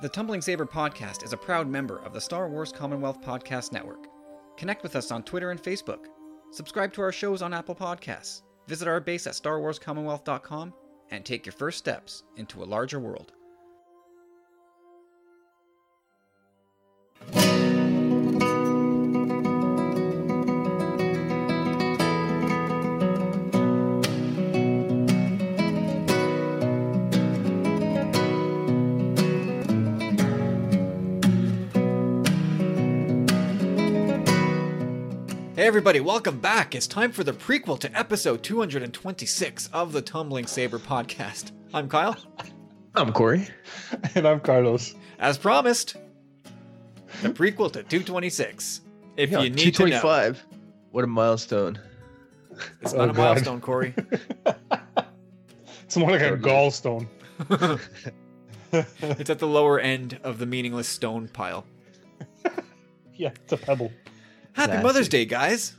The Tumbling Saber podcast is a proud member of the Star Wars Commonwealth Podcast Network. Connect with us on Twitter and Facebook. Subscribe to our shows on Apple Podcasts. Visit our base at starwarscommonwealth.com and take your first steps into a larger world. Everybody, welcome back. It's time for the prequel to episode 226 of the Tumbling Saber podcast. I'm Kyle. I'm Corey. And I'm Carlos. As promised, the prequel to 226. If Yeah, you need to know. 225. What a milestone. It's Oh, not a God. milestone, Corey. It's more like a gallstone. it's at the lower end of the meaningless stone pile. Yeah, it's a pebble. Happy. Mother's Day, guys.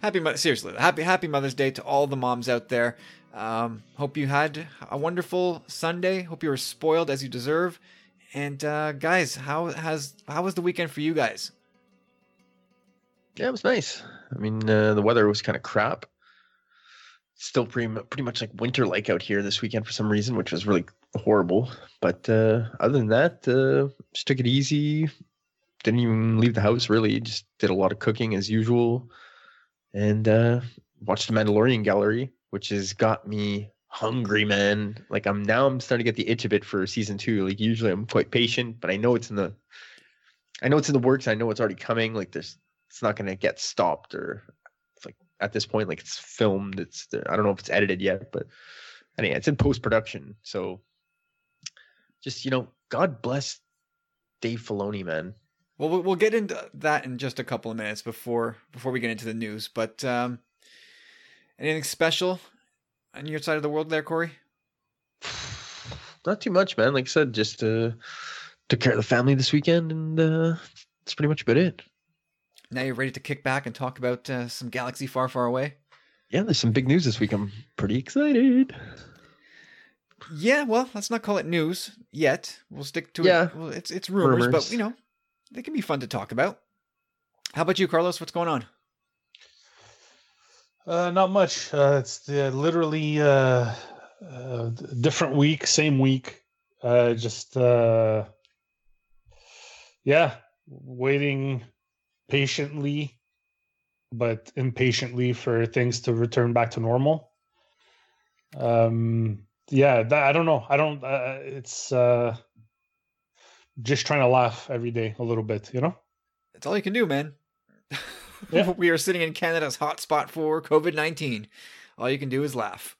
Happy seriously, happy happy Mother's Day to all the moms out there. Um, hope you had a wonderful Sunday. Hope you were spoiled as you deserve. And uh, guys, how has how was the weekend for you guys? Yeah, it was nice. I mean, uh, the weather was kind of crap. Still pretty pretty much like winter like out here this weekend for some reason, which was really horrible. But uh, other than that, uh, just took it easy. Didn't even leave the house really. Just did a lot of cooking as usual, and uh, watched the Mandalorian gallery, which has got me hungry, man. Like I'm now I'm starting to get the itch a bit for season two. Like usually I'm quite patient, but I know it's in the I know it's in the works. I know it's already coming. Like there's it's not to get stopped or like at this point like it's filmed it's i don't know if it's edited yet but anyway it's in post production so just you know god bless dave filoni man Well, we'll get into that in just a couple of minutes before before we get into the news. But um, anything special on your side of the world there, Corey? not too much man like i said just uh took care of the family this weekend and uh that's pretty much about it Now you're ready to kick back and talk about uh, some galaxy far, far away. yeah there's some big news this week i'm pretty excited Yeah, well, let's not call it news yet. We'll stick to Yeah. it. Well, it's it's rumors, Rumors. but you know, they can be fun to talk about. How about you, Carlos? What's going on? Uh, not much. Uh, it's uh, literally uh, uh, different week, same week. Uh, just yeah, waiting patiently, but impatiently for things to return back to normal. Um, yeah, that, I don't know. I don't. It's just trying to laugh every day a little bit. You know. That's all you can do, man. Yeah. we are sitting in Canada's hotspot for COVID nineteen. All you can do is laugh.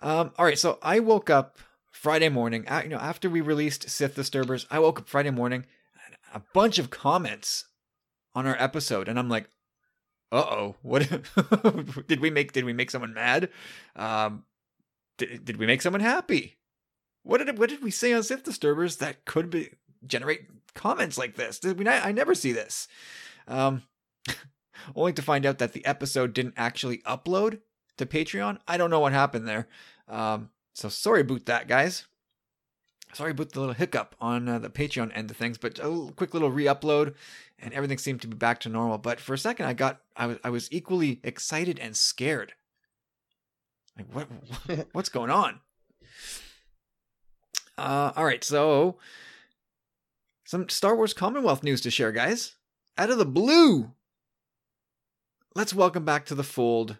Um, all right, so I woke up Friday morning. You know, after we released Sith Disturbers, I woke up Friday morning, and a bunch of comments on our episode, and I'm like, "Uh oh, what did we make? Did we make someone mad? Um, did, did we make someone happy? What did what did we say on Sith Disturbers that could be generate comments like this? Did we? I never see this. Um, only to find out that the episode didn't actually upload to Patreon. I don't know what happened there. Um, so sorry about that, guys. Sorry about the little hiccup on uh, the Patreon end of things, but a little, quick little re-upload, and everything seemed to be back to normal. But for a second, I got I was I was equally excited and scared. Like what what's going on? Uh, all right, so some Star Wars Commonwealth news to share, guys. Out of the blue, let's welcome back to the fold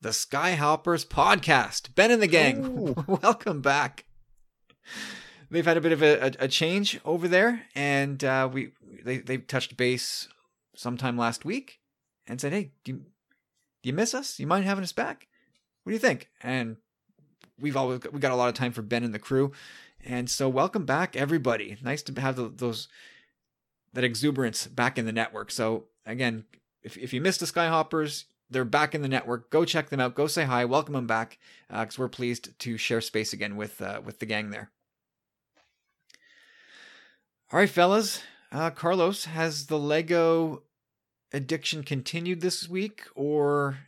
the Skyhoppers podcast. Ben and the gang, welcome back. They've had a bit of a, a, a change over there, and uh, we they they touched base sometime last week and said, "Hey, do you, do you miss us? Do you mind having us back? What do you think?" And we've always we got a lot of time for Ben and the crew, and so welcome back, everybody. Nice to have the, those that exuberance back in the network. So again, if if you missed the Skyhoppers, they're back in the network. Go check them out. Go say hi. Welcome them back because we're pleased to share space again with uh, with the gang there. All right, fellas. Uh, Carlos, has the Lego addiction continued this week, or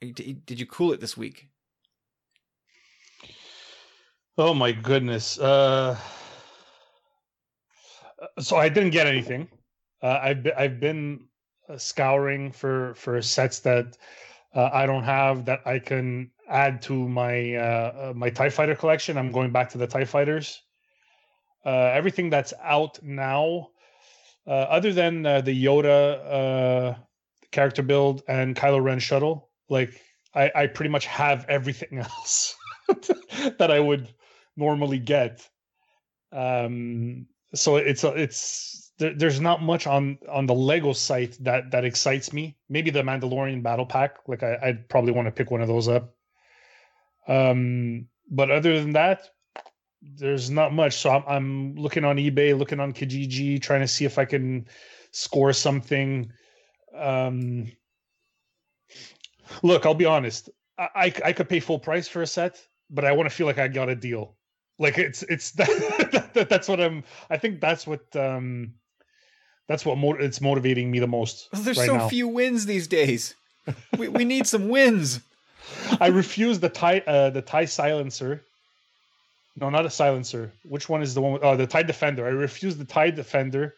did you cool it this week? Oh my goodness. Uh, so I didn't get anything. Uh, I've been, I've been uh, scouring for for sets that uh, I don't have that I can add to my uh, uh, my Tie Fighter collection. I'm going back to the Tie Fighters. Uh, everything that's out now, uh, other than uh, the Yoda uh, character build and Kylo Ren shuttle, like I, I pretty much have everything else that I would normally get. Um, so it's it's there, there's not much on on the Lego site that that excites me. Maybe the Mandalorian battle pack, like I, I'd probably want to pick one of those up. Um, but other than that, there's not much. So I'm, I'm looking on eBay, looking on Kijiji, trying to see if I can score something. Um, look, I'll be honest. I, I I could pay full price for a set, but I want to feel like I got a deal. Like it's it's that, that that's what I'm. I think that's what um that's what mo- it's motivating me the most. There's right so now. few wins these days. we, we need some wins. I refuse the tie uh, the tie silencer. No, not a silencer. Which one is the one? With, oh, the tie defender. I refuse the tie defender.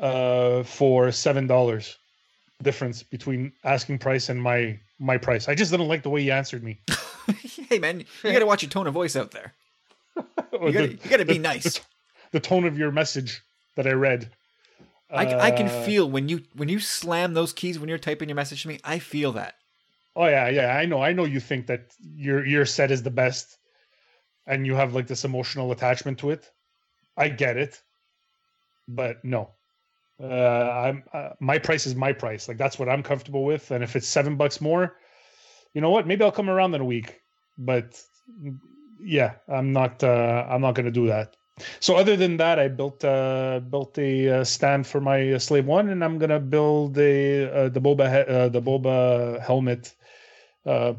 Uh, for seven dollars, difference between asking price and my my price. I just didn't like the way he answered me. hey man, you got to watch your tone of voice out there. You got the- to you got to be nice. The, tone of your message that I read. I, I can Uh, feel when you when you slam those keys when you're typing your message to me. I feel that. Oh yeah, yeah. I know. I know you think that your your set is the best, and you have like this emotional attachment to it. I get it, but no. Uh, I'm uh, my price is my price. Like that's what I'm comfortable with. And if it's seven bucks more, you know what? Maybe I'll come around in a week. But yeah, I'm not. Uh, I'm not going to do that. So other than that, I built uh, built a uh, stand for my uh, Slave One, and I'm gonna build a uh, the Boba he- uh, the Boba helmet uh,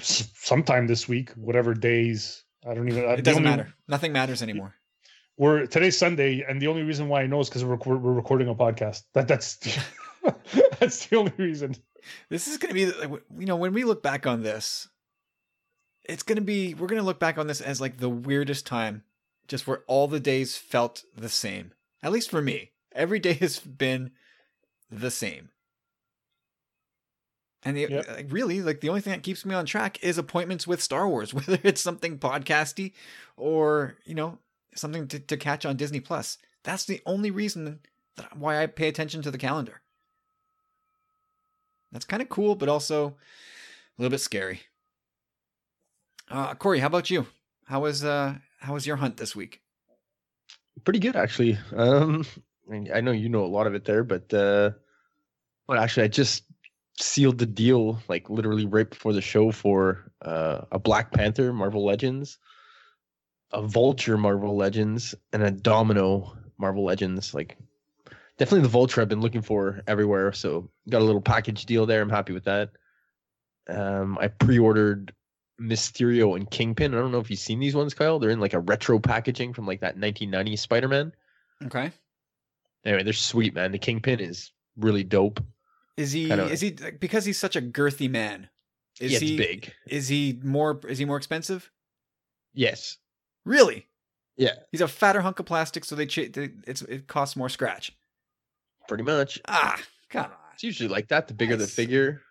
sometime this week, whatever days. I don't even. It doesn't only- matter. Nothing matters anymore. We're today's Sunday, and the only reason why I know is because we're, we're we're recording a podcast. That that's that's the only reason. This is going to be, you know, when we look back on this, it's going to be, we're going to look back on this as like the weirdest time, just where all the days felt the same. At least for me, every day has been the same. And the, Yep. like, really, like the only thing that keeps me on track is appointments with Star Wars, whether it's something podcasty or you know something to, to catch on Disney Plus. That's the only reason that why I pay attention to the calendar. That's kind of cool, but also a little bit scary. Uh, Corey, how about you? How was uh how was your hunt this week? pretty good actually. Um, I, mean, I know you know a lot of it there, but uh, well, actually, I just sealed the deal like literally right before the show for uh, a Black Panther Marvel Legends, a Vulture Marvel Legends, and a Domino Marvel Legends. Like, definitely the Vulture I've been looking for everywhere. So got a little package deal there. I'm happy with that. Um, I pre-ordered Mysterio and Kingpin. I don't know if you've seen these ones, Kyle. They're in like a retro packaging from like that 1990 Spider-Man. Okay. Anyway, they're sweet, man. The Kingpin is really dope. Is he Kinda- is he because he's such a girthy man? Is yeah, he big. is he more is he more expensive? Yes. Really? Yeah. He's a fatter hunk of plastic, so they, ch- they it's it costs more scratch. Pretty much. Ah, come on. It's usually like that. The bigger the figure,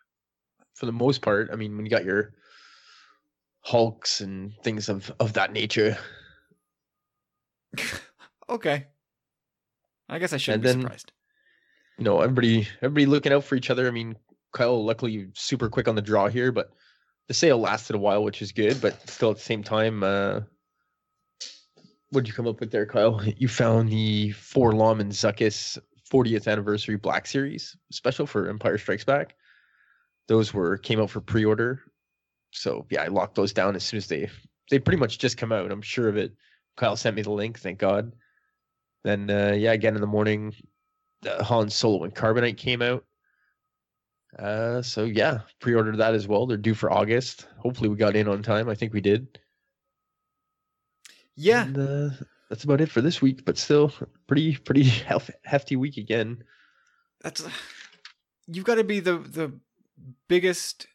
for the most part. I mean, when you got your Hulks and things of of that nature. okay. I guess I shouldn't And be then- surprised. you know, everybody everybody looking out for each other. I mean, Kyle, luckily super quick on the draw here, but the sale lasted a while, which is good. But still, at the same time, uh, what did you come up with there, Kyle? You found the 4-LOM and Zuckuss 40th anniversary Black Series special for Empire Strikes Back. Those were came out for pre-order, so yeah, I locked those down as soon as they they pretty much just come out. I'm sure of it. Kyle sent me the link, thank God. Then uh, yeah, again in the morning, the Han Solo and Carbonite came out. Uh, so yeah, pre-ordered that as well. They're due for August. Hopefully, we got in on time. I think we did. Yeah, And, uh, that's about it for this week. But still, pretty pretty hef- hefty week again. that's you've got to be the the biggest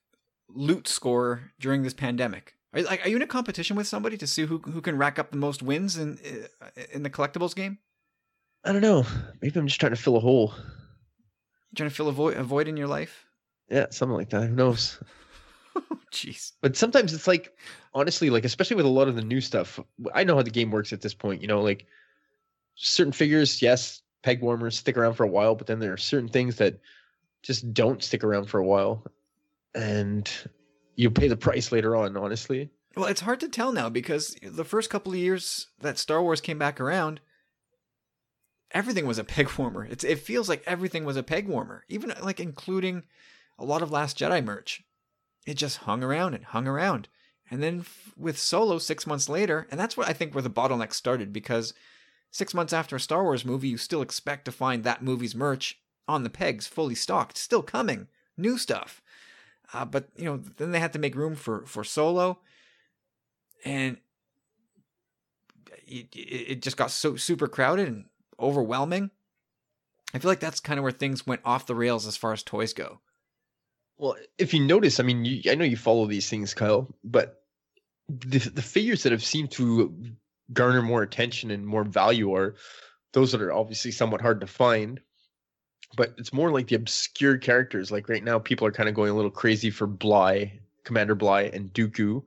loot scorer during this pandemic. Are you, like, are you in a competition with somebody to see who who can rack up the most wins in in the collectibles game? I don't know. Maybe I'm just trying to fill a hole. You trying to fill a void, a void in your life? Yeah, something like that. Who knows? Oh jeez. But sometimes it's like, honestly, like especially with a lot of the new stuff, I know how the game works at this point. You know, like certain figures, yes, peg warmers stick around for a while, but then there are certain things that just don't stick around for a while, and you pay the price later on. Honestly, Well, it's hard to tell now because the first couple of years that Star Wars came back around, everything was a peg warmer. It's it feels like everything was a peg warmer, even like including a lot of Last Jedi merch. It just hung around and hung around. And then f- with Solo 6 months later, and that's what I think where the bottleneck started because 6 months after a Star Wars movie, you still expect to find that movie's merch on the pegs fully stocked, still coming, new stuff. Uh, but you know, then they had to make room for for Solo, and it, it just got so super crowded and overwhelming. I feel like that's kind of where things went off the rails as far as toys go. Well, if you notice, I mean, you, I know you follow these things, Kyle, but the the figures that have seemed to garner more attention and more value are those that are obviously somewhat hard to find. But it's more like the obscure characters. Like right now, people are kind of going a little crazy for Bly, Commander Bly, and Dooku.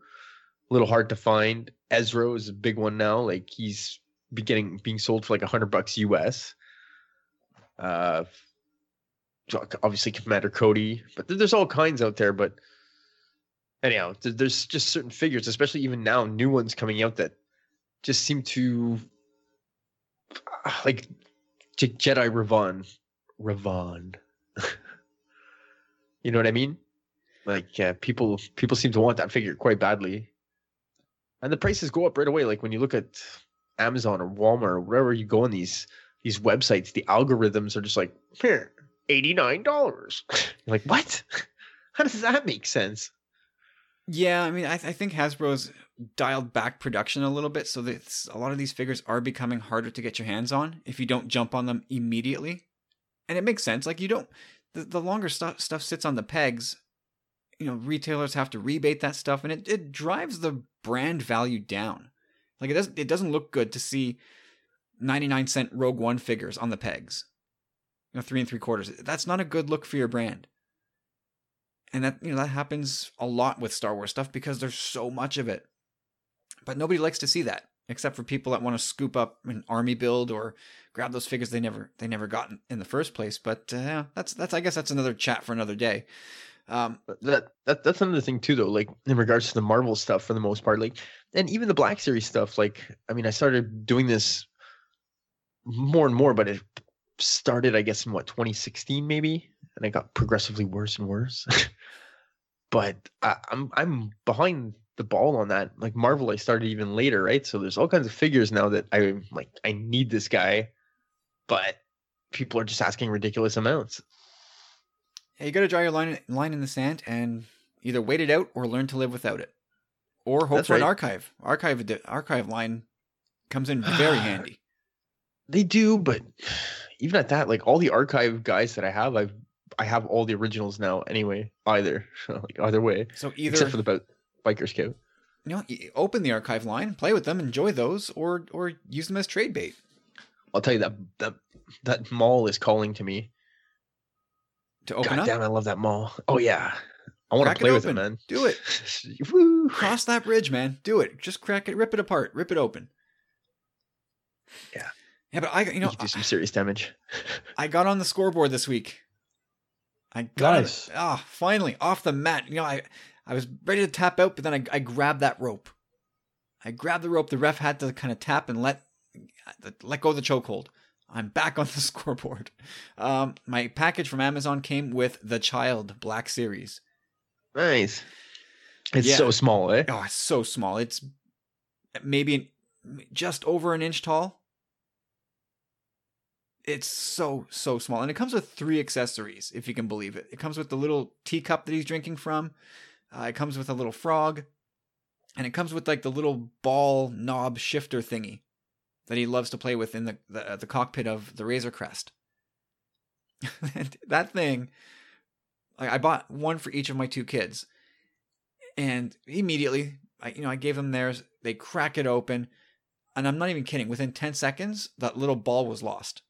A little hard to find. Ezra is a big one now. Like he's beginning being sold for like a hundred bucks US. Uh, obviously Commander Cody, but there's all kinds out there. But anyhow, there's just certain figures, especially even now, new ones coming out that just seem to ah, like Je- Jedi Revan, Revan. you know what I mean? Like, yeah, people people seem to want that figure quite badly, and the prices go up right away. Like when you look at Amazon or Walmart or wherever you go on these these websites, the algorithms are just like here eighty nine dollars. like what? How does that make sense? Yeah, I mean, I, th- I think Hasbro's dialed back production a little bit, so that a lot of these figures are becoming harder to get your hands on if you don't jump on them immediately. And it makes sense. Like you don't, the, the longer stuff stuff sits on the pegs, you know, retailers have to rebate that stuff, and it, it drives the brand value down. Like it doesn't it doesn't look good to see ninety nine cent Rogue One figures on the pegs, know, three and three quarters. That's not a good look for your brand and that you know that happens a lot with Star Wars stuff because there's so much of it. But nobody likes to see that, except for people that want to scoop up an army build or grab those figures they never they never got in, in the first place. But uh, that's that's I guess that's another chat for another day. Um, that that that's another thing too though like in regards to the marvel stuff for the most part like and even the black series stuff like i mean i started doing this more and more but it started i guess in what 2016 maybe? And it got progressively worse and worse. But I, i'm i'm behind the ball on that. Like marvel i started even later right? So there's all kinds of figures now that i'm like i need this guy but people are just asking ridiculous amounts. Yeah, you got to draw your line line in the sand and either wait it out or learn to live without it, or hope That's for an archive. Archive archive line comes in very handy. They do, but even at that, like all the archive guys that I have, I've I have all the originals now anyway. Either like either way, So either except for the biker scout. you know, open the archive line, play with them, enjoy those, or or use them as trade bait. I'll tell you that that that mall is calling to me. To open God up, damn, I love that mall. Oh yeah, I want to it play with it, man. Do it. Woo. cross that bridge, man. Do it. Just crack it, rip it apart, rip it open. Yeah. Yeah, but I, you You know, could do some serious damage. I got on the scoreboard this week. I got Nice. it. Ah, finally off the mat. You know, I, I was ready to tap out, but then I, I grabbed that rope. I grabbed the rope. The ref had to kind of tap and let, let go of the chokehold. I'm back on the scoreboard. Um, my package from Amazon came with the Child Black Series. Nice. It's Yeah. so small, eh? Oh, it's so small. It's maybe an, just over an inch tall. It's so so small, and it comes with three accessories, if you can believe it. It comes with the little teacup that he's drinking from. Uh, it comes with a little frog, and it comes with like the little ball knob shifter thingy that he loves to play with in the the, uh, the cockpit of the Razor Crest. That thing, I I bought one for each of my two kids, and immediately I you know I gave them theirs. They crack it open, and I'm not even kidding. Within ten seconds, that little ball was lost.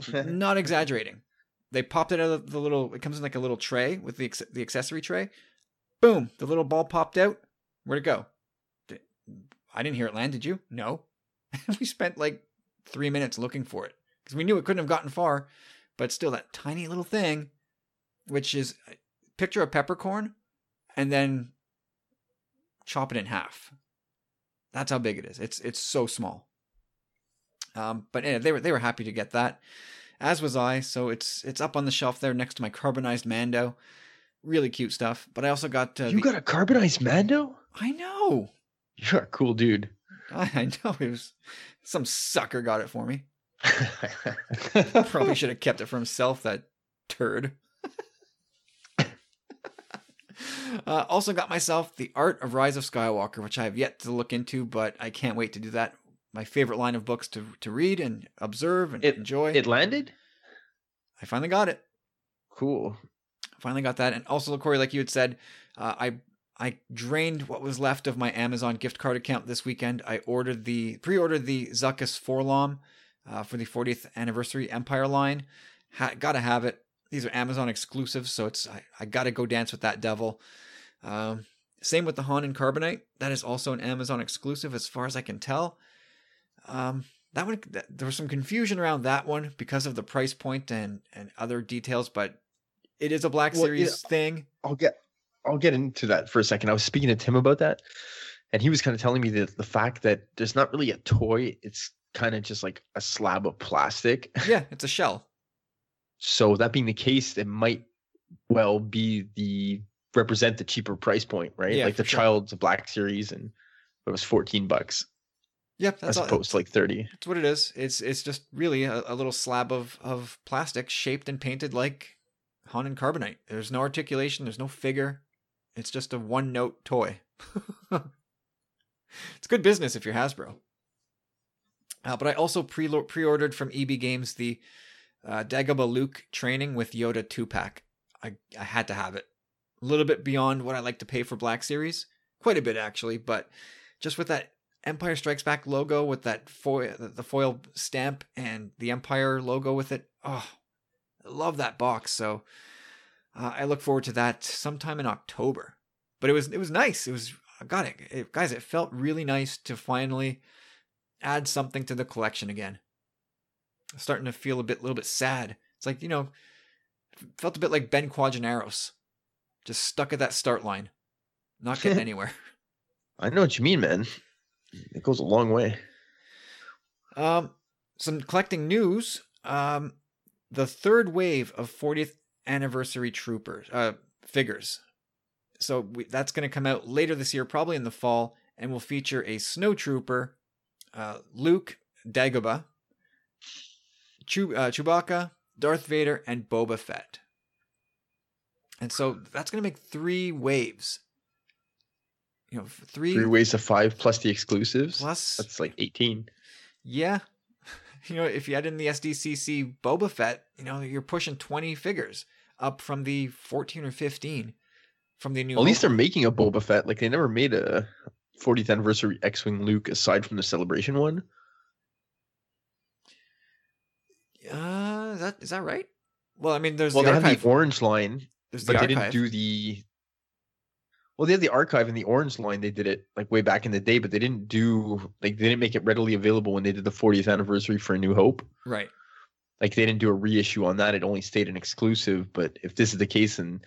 Mm-hmm. not exaggerating. They popped it out of the little. It comes in like a little tray with the the accessory tray. Boom! The little ball popped out. Where'd it go? I didn't hear it land. Did you? No. we spent like three minutes looking for it because we knew it couldn't have gotten far, but still, that tiny little thing, which is uh, picture a peppercorn, and then chop it in half. That's how big it is. It's it's so small. Um, but yeah, they were they were happy to get that, as was I. So it's it's up on the shelf there next to my carbonized Mando. Really cute stuff. But I also got uh, you the- got a carbonized Mando? I know. You're a cool dude. I, I know it was some sucker got it for me. Probably should have kept it for himself. That turd. uh, also got myself the Art of Rise of Skywalker, which I have yet to look into, but I can't wait to do that. My favorite line of books to to read and observe and It- enjoy. it landed? I finally got it. Cool. finally got that and also corey like you had said uh, i i drained what was left of my amazon gift card account this weekend i ordered the pre-ordered the Zuckuss 4-LOM uh, for the 40th anniversary empire line ha- gotta have it these are amazon exclusives so it's i, I gotta go dance with that devil um, same with the han and carbonite that is also an amazon exclusive as far as i can tell um, that one th- there was some confusion around that one because of the price point and and other details but it is a black Well, series yeah. thing I'll get I'll get into that for a second. I was speaking to Tim about that, and he was kind of telling me that the fact that there's not really a toy, it's kind of just like a slab of plastic. yeah it's a shell So that being the case, it might well be the represent the cheaper price point, right? Yeah, like the sure. Child's a Black series, and it was 14 bucks yep that's as all, opposed to like 30. that's what it is. It's it's just really a, a little slab of of plastic shaped and painted like han and carbonite. There's no articulation there's no figure. It's just a one note toy. It's good business if you're hasbro. Uh, but i also pre pre-ordered from eb games the uh, dagobah luke training with yoda 2-pack I, I had to have it. A little bit beyond what i like to pay for black series. Quite a bit actually but just with that Empire Strikes Back logo with that foil, the foil stamp and the Empire logo with it. Oh, I love that box. So uh, I look forward to that sometime in October. But it was it was nice. It was God, it, it, guys. It felt really nice to finally add something to the collection again. I'm starting to feel a bit, little bit sad. It's like you know, felt a bit like Ben Quadinaros, just stuck at that start line, not getting anywhere. I know what you mean, man. It goes a long way. Um, some collecting news. Um, the third wave of 40th anniversary troopers uh figures. So we, that's going to come out later this year, probably in the fall, and will feature a snow trooper, uh, Luke, Dagobah, Chew- uh, Chewbacca, Darth Vader, and Boba Fett. And so that's going to make three waves. You know, three, Three ways to five plus the exclusives. plus That's like 18. yeah. You know, if you add in the SDCC Boba Fett, you know, you're pushing 20 figures up from the 14 or 15 from the new. At least they're making a Boba Fett. Like they never made a 40th anniversary X-wing Luke aside from the celebration one. Uh, is that is that right? Well, I mean, there's well, the they have the orange line, there's but the they didn't do the. Well, they had the archive and the orange line. They did it like way back in the day, but they didn't do like they didn't make it readily available when they did the 40th anniversary for A New Hope. right. Like they didn't do a reissue on that. It only stayed an exclusive. But if this is the case and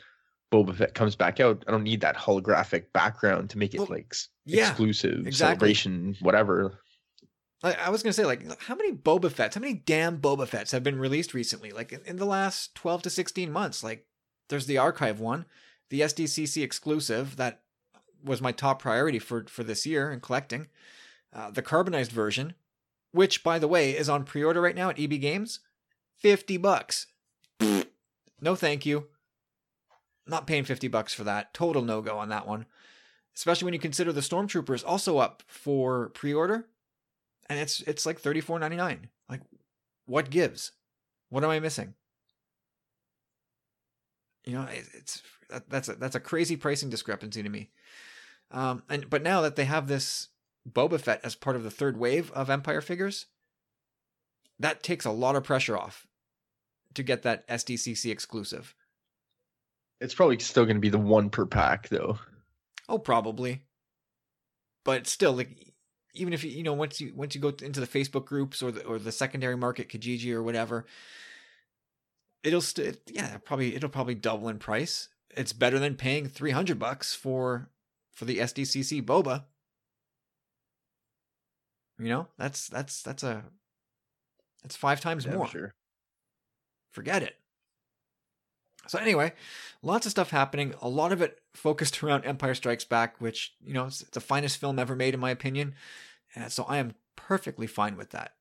Boba Fett comes back out, I don't need that holographic background to make it Well, like yeah, exclusive exactly. celebration, whatever. I was gonna say, like, how many Boba Fett's, how many damn Boba Fett's have been released recently? Like in, in the last twelve to sixteen months. Like, there's the archive one, the SDCC exclusive that was my top priority for for this year in collecting. Uh, the carbonized version, which by the way is on pre-order right now at EB Games, fifty bucks. no, thank you. Not paying fifty bucks for that. Total no go on that one. Especially when you consider the Stormtroopers also up for pre-order and it's it's like thirty four ninety nine. Like, what gives? What am I missing? You know, it, it's that, that's a that's a crazy pricing discrepancy to me. Um, and but now that they have this Boba Fett as part of the third wave of Empire figures, that takes a lot of pressure off to get that SDCC exclusive. It's probably still going to be the one per pack, though. Oh, probably. But still, like even if you you know once you once you go into the Facebook groups or the or the secondary market Kijiji or whatever, it'll still yeah probably it'll probably double in price. It's better than paying three hundred bucks for for the SDCC boba. You know that's that's that's a that's five times Yeah, more. sure. Forget it. So anyway, lots of stuff happening. A lot of it focused around Empire Strikes Back, which you know it's the finest film ever made in my opinion. And so I am perfectly fine with that.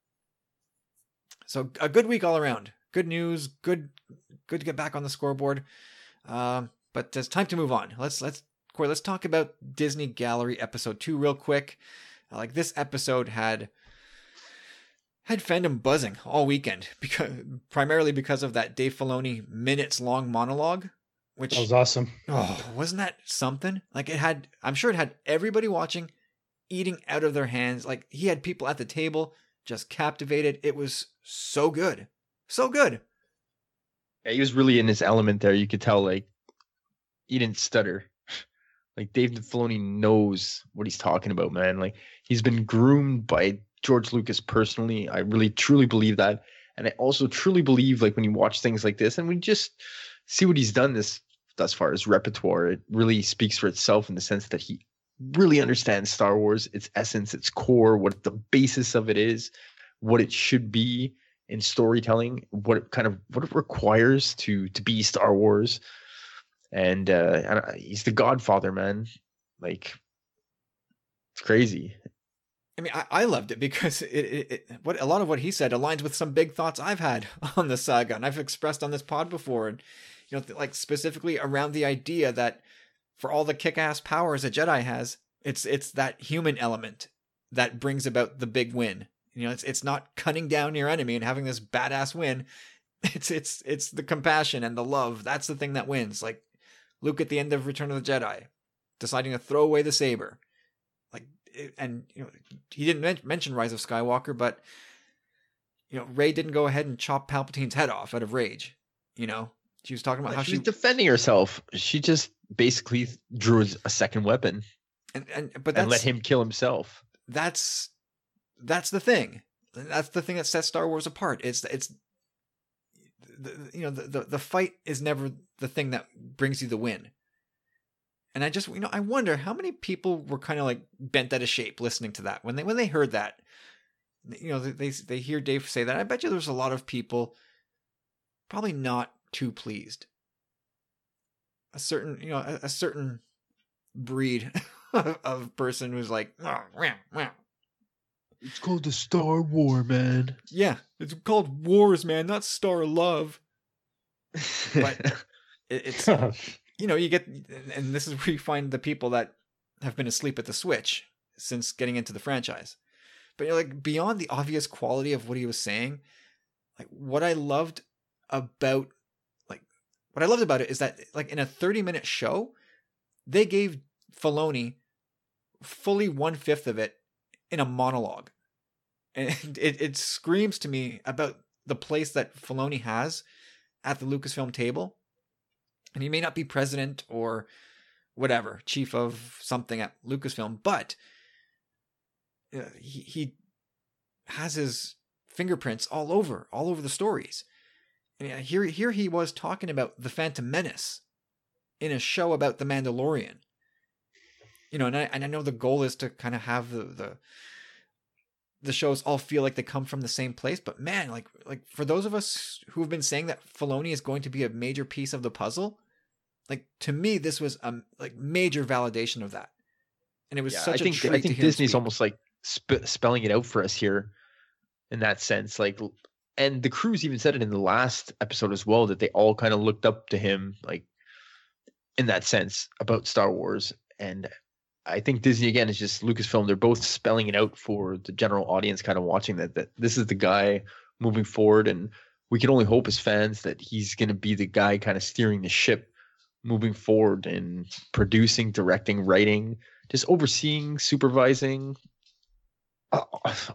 So a good week all around. Good news. Good, good to get back on the scoreboard. Um, but it's time to move on. Let's let's Corey, let's talk about Disney Gallery episode two real quick. Uh, like this episode had had fandom buzzing all weekend because primarily because of that Dave Filoni minutes long monologue, which That was awesome. oh, wasn't that something? Like it had, I'm sure it had everybody watching, eating out of their hands. Like he had people at the table just captivated. It was so good, so good. Yeah, he was really in his element there. You could tell, like, he didn't stutter. Like, Dave Filoni knows what he's talking about, man. Like, he's been groomed by George Lucas personally. I really, truly believe that. And I also truly believe, like, when you watch things like this and we just see what he's done this thus far as repertoire, it really speaks for itself in the sense that he really understands Star Wars, its essence, its core, what the basis of it is, what it should be in storytelling, what it kind of what it requires to to be Star Wars, and uh, he's the Godfather, man. Like it's crazy. I mean, I, I loved it because it, it, it what a lot of what he said aligns with some big thoughts I've had on the saga, and I've expressed on this pod before, and you know, like specifically around the idea that for all the kick-ass powers a Jedi has, it's it's that human element that brings about the big win. You know, it's it's not cutting down your enemy and having this badass win. It's it's it's the compassion and the love. That's the thing that wins. Like Luke at the end of Return of the Jedi, deciding to throw away the saber. Like, and you know, he didn't mention Rise of Skywalker, but you know, Rey didn't go ahead and chop Palpatine's head off out of rage. You know, she was talking about how she she was defending herself. She just basically drew a second weapon and, and but and let him kill himself. that's that's the thing. That's the thing that sets Star Wars apart. It's it's the, you know the, the the fight is never the thing that brings you the win. And I just you know I wonder how many people were kind of like bent out of shape listening to that when they when they heard that. You know they they hear Dave say that. I bet you there's a lot of people probably not too pleased. A certain you know a, a certain breed of, of person who's like oh, "Wah, wah, wah." It's called the Star War, man. Yeah, it's called Wars, man, not Star Love. But- It, it's you know you get, and this is where you find the people that have been asleep at the switch since getting into the franchise. But you're like beyond the obvious quality of what he was saying, like what I loved about, like what I loved about it is that like in a 30 minute show, they gave Filoni fully one fifth of it in a monologue, and it it screams to me about the place that Filoni has at the Lucasfilm table. And he may not be president or whatever, chief of something at Lucasfilm, but uh, he, he has his fingerprints all over, all over the stories. And here, here he was talking about the Phantom Menace in a show about the Mandalorian. You know, and I, and I know the goal is to kind of have the, the the shows all feel like they come from the same place. But man, like like for those of us who have been saying that Filoni is going to be a major piece of the puzzle, like to me, this was a like major validation of that. And it was yeah, such I think a I think Disney's almost like sp- spelling it out for us here, in that sense. Like, and the crews even said it in the last episode as well that they all kind of looked up to him, like, in that sense about Star Wars. And I think Disney again is just Lucasfilm. They're both spelling it out for the general audience, kind of watching that that this is the guy moving forward, and we can only hope as fans that he's going to be the guy kind of steering the ship moving forward and producing, directing, writing just overseeing, supervising,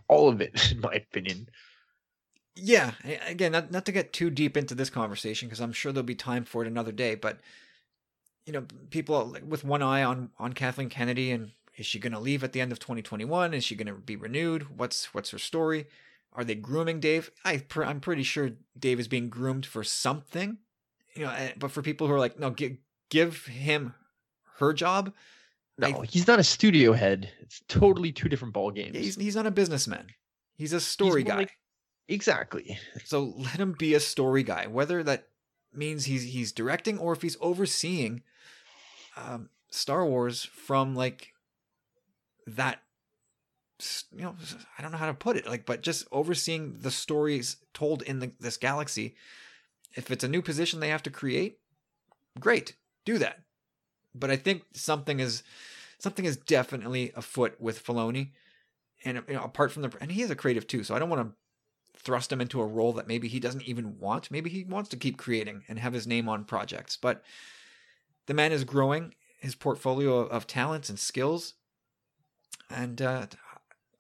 all of it, in my opinion. Yeah, again, not not to get too deep into this conversation because I'm sure there'll be time for it another day. But you know, people with one eye on on Kathleen Kennedy and is she going to leave at the end of 2021? Is she going to be renewed? What's what's her story? Are they grooming Dave? I I'm pretty sure Dave is being groomed for something. You know, but for people who are like, no, give give him her job. No, I, he's not a studio head. It's totally two different ball games. He's he's not a businessman. He's a story he's guy. Like, exactly. So let him be a story guy. Whether that means he's he's directing or if he's overseeing um, Star Wars from like that you know i don't know how to put it like but just overseeing the stories told in the, this galaxy if it's a new position they have to create great do that but i think something is something is definitely afoot with Filoni. and you know apart from the and he is a creative too so i don't want to thrust him into a role that maybe he doesn't even want maybe he wants to keep creating and have his name on projects but the man is growing his portfolio of talents and skills and uh,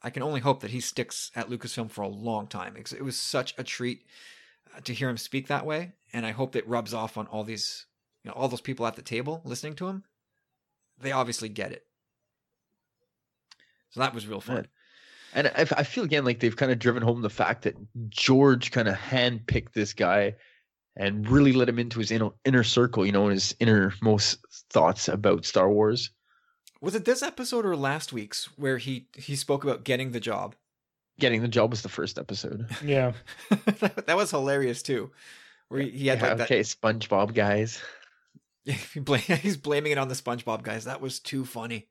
I can only hope that he sticks at Lucasfilm for a long time. It was such a treat uh, to hear him speak that way, and I hope that rubs off on all these, you know, all those people at the table listening to him. They obviously get it. So that was real fun. And I feel again like they've kind of driven home the fact that George kind of handpicked this guy and really let him into his inner, inner circle, you know, and his innermost thoughts about Star Wars. Was it this episode or last week's where he he spoke about getting the job? Getting the job was the first episode. Yeah, that, that, was hilarious too. Where he, he had yeah, like okay, SpongeBob guys. Yeah, he's blaming it on the SpongeBob guys. That was too funny,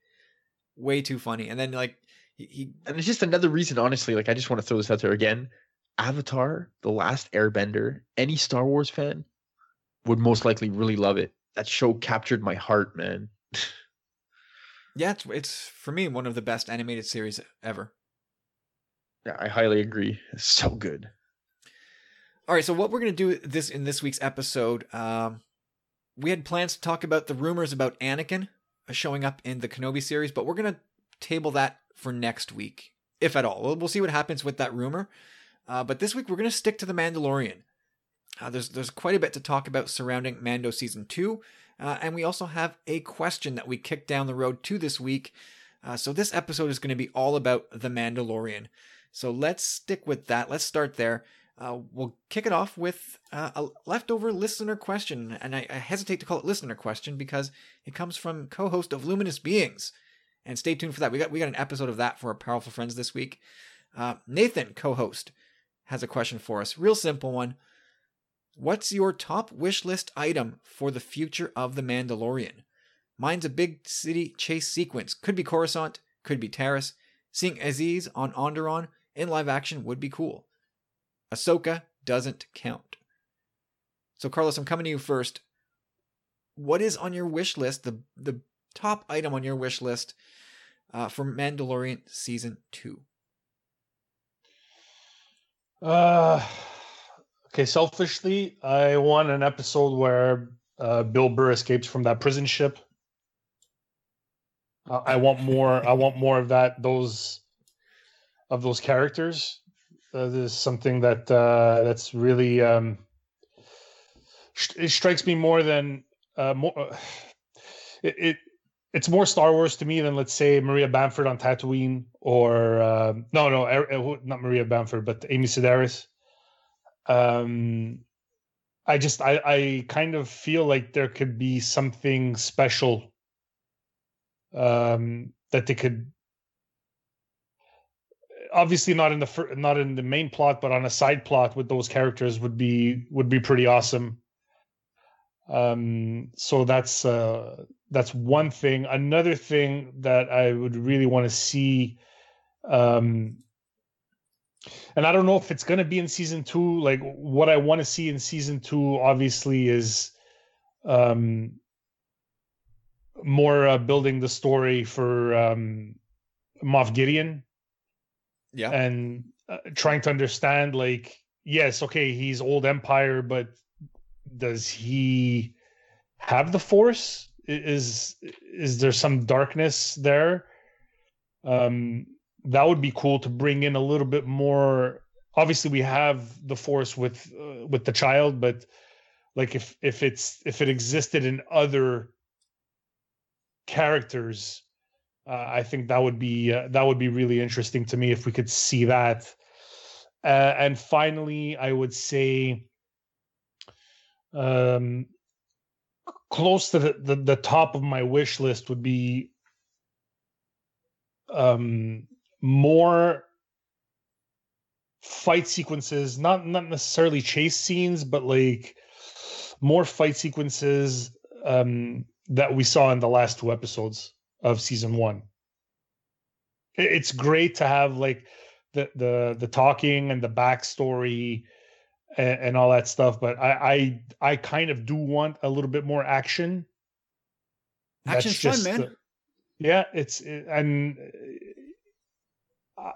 way too funny. And then like he, he and it's just another reason, honestly. Like I just want to throw this out there again. Avatar, The Last Airbender, any Star Wars fan would most likely really love it. That show captured my heart, man. Yeah, it's, it's for me one of the best animated series ever. Yeah, I highly agree. It's so good. All right, so what we're gonna do this in this week's episode, um, we had plans to talk about the rumors about Anakin uh, showing up in the Kenobi series, but we're gonna table that for next week, if at all. We'll, we'll see what happens with that rumor. Uh, but this week we're gonna stick to the Mandalorian. Uh, there's there's quite a bit to talk about surrounding Mando season two, uh, and we also have a question that we kicked down the road to this week. Uh, so this episode is going to be all about The Mandalorian. So let's stick with that. Let's start there. Uh, we'll kick it off with uh, a leftover listener question. And I, I, hesitate to call it listener question because it comes from co-host of Luminous Beings. And stay tuned for that. We got we got an episode of that for our powerful friends this week. Uh, Nathan, co-host, has a question for us. Real simple one. What's your top wish list item for the future of The Mandalorian? Mine's a big city chase sequence. Could be Coruscant, could be Taris. Seeing Iziz on Onderon in live action would be cool. Ahsoka doesn't count. So, Carlos, I'm coming to you first. What is on your wish list, the, the top item on your wish list uh, for Mandalorian Season 2? Uh, Okay, selfishly, I want an episode where uh, Bill Burr escapes from that prison ship. Uh, I want more. I want more of that. Those of those characters. Uh, this is something that uh, that's really um, it strikes me more than uh, more. Uh, it, it's more Star Wars to me than let's say Maria Bamford on Tatooine or uh, no no er, not Maria Bamford but Amy Sedaris. Um, I just I, I kind of feel like there could be something special um, that they could obviously not in the not in the main plot but on a side plot with those characters would be would be pretty awesome. Um so that's uh that's one thing another thing that i would really want to see um and I don't know if it's going to be in season two. Like what I want to see in season two, obviously, is um, more uh, building the story for um, Moff Gideon. Yeah, and uh, trying to understand, like, yes, okay, he's old Empire, but does he have the Force? Is is there some darkness there? Um, that would be cool to bring in a little bit more. Obviously, we have the force with uh, with the child, but like if if it's if it existed in other characters, uh, I think that would be uh, that would be really interesting to me if we could see that. Uh, and finally, I would say um, close to the, the, the top of my wish list would be um, more fight sequences, not not necessarily chase scenes, but like more fight sequences um, that we saw in the last two episodes of season one. It's great to have like the the the talking and the backstory and, and all that stuff, but I, I I kind of do want a little bit more action. Action's fun, man. The, yeah, it's and uh,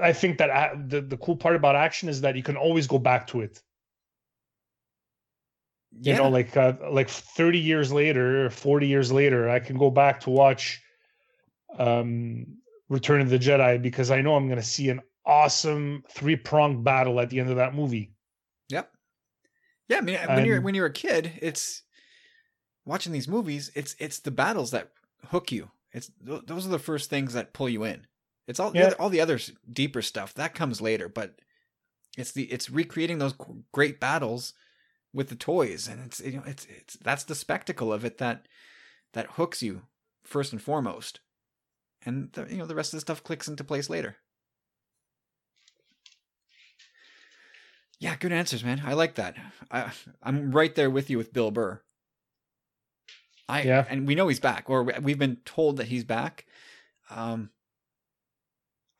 I think that uh, the the cool part about action is that you can always go back to it. Yeah. You know, like uh, like thirty years later, forty years later, I can go back to watch um Return of the Jedi because I know I'm going to see an awesome three pronged battle at the end of that movie. Yep. Yeah, I mean, when you're when you're a kid, it's watching these movies. It's it's the battles that hook you. It's those are the first things that pull you in. It's all yeah. all the other deeper stuff that comes later, but it's the it's recreating those great battles with the toys, and it's you know it's it's that's the spectacle of it that that hooks you first and foremost, and the, you know the rest of the stuff clicks into place later. Yeah, good answers, man. I like that. I I'm right there with you with Bill Burr. I yeah. and we know he's back, or we've been told that he's back. Um,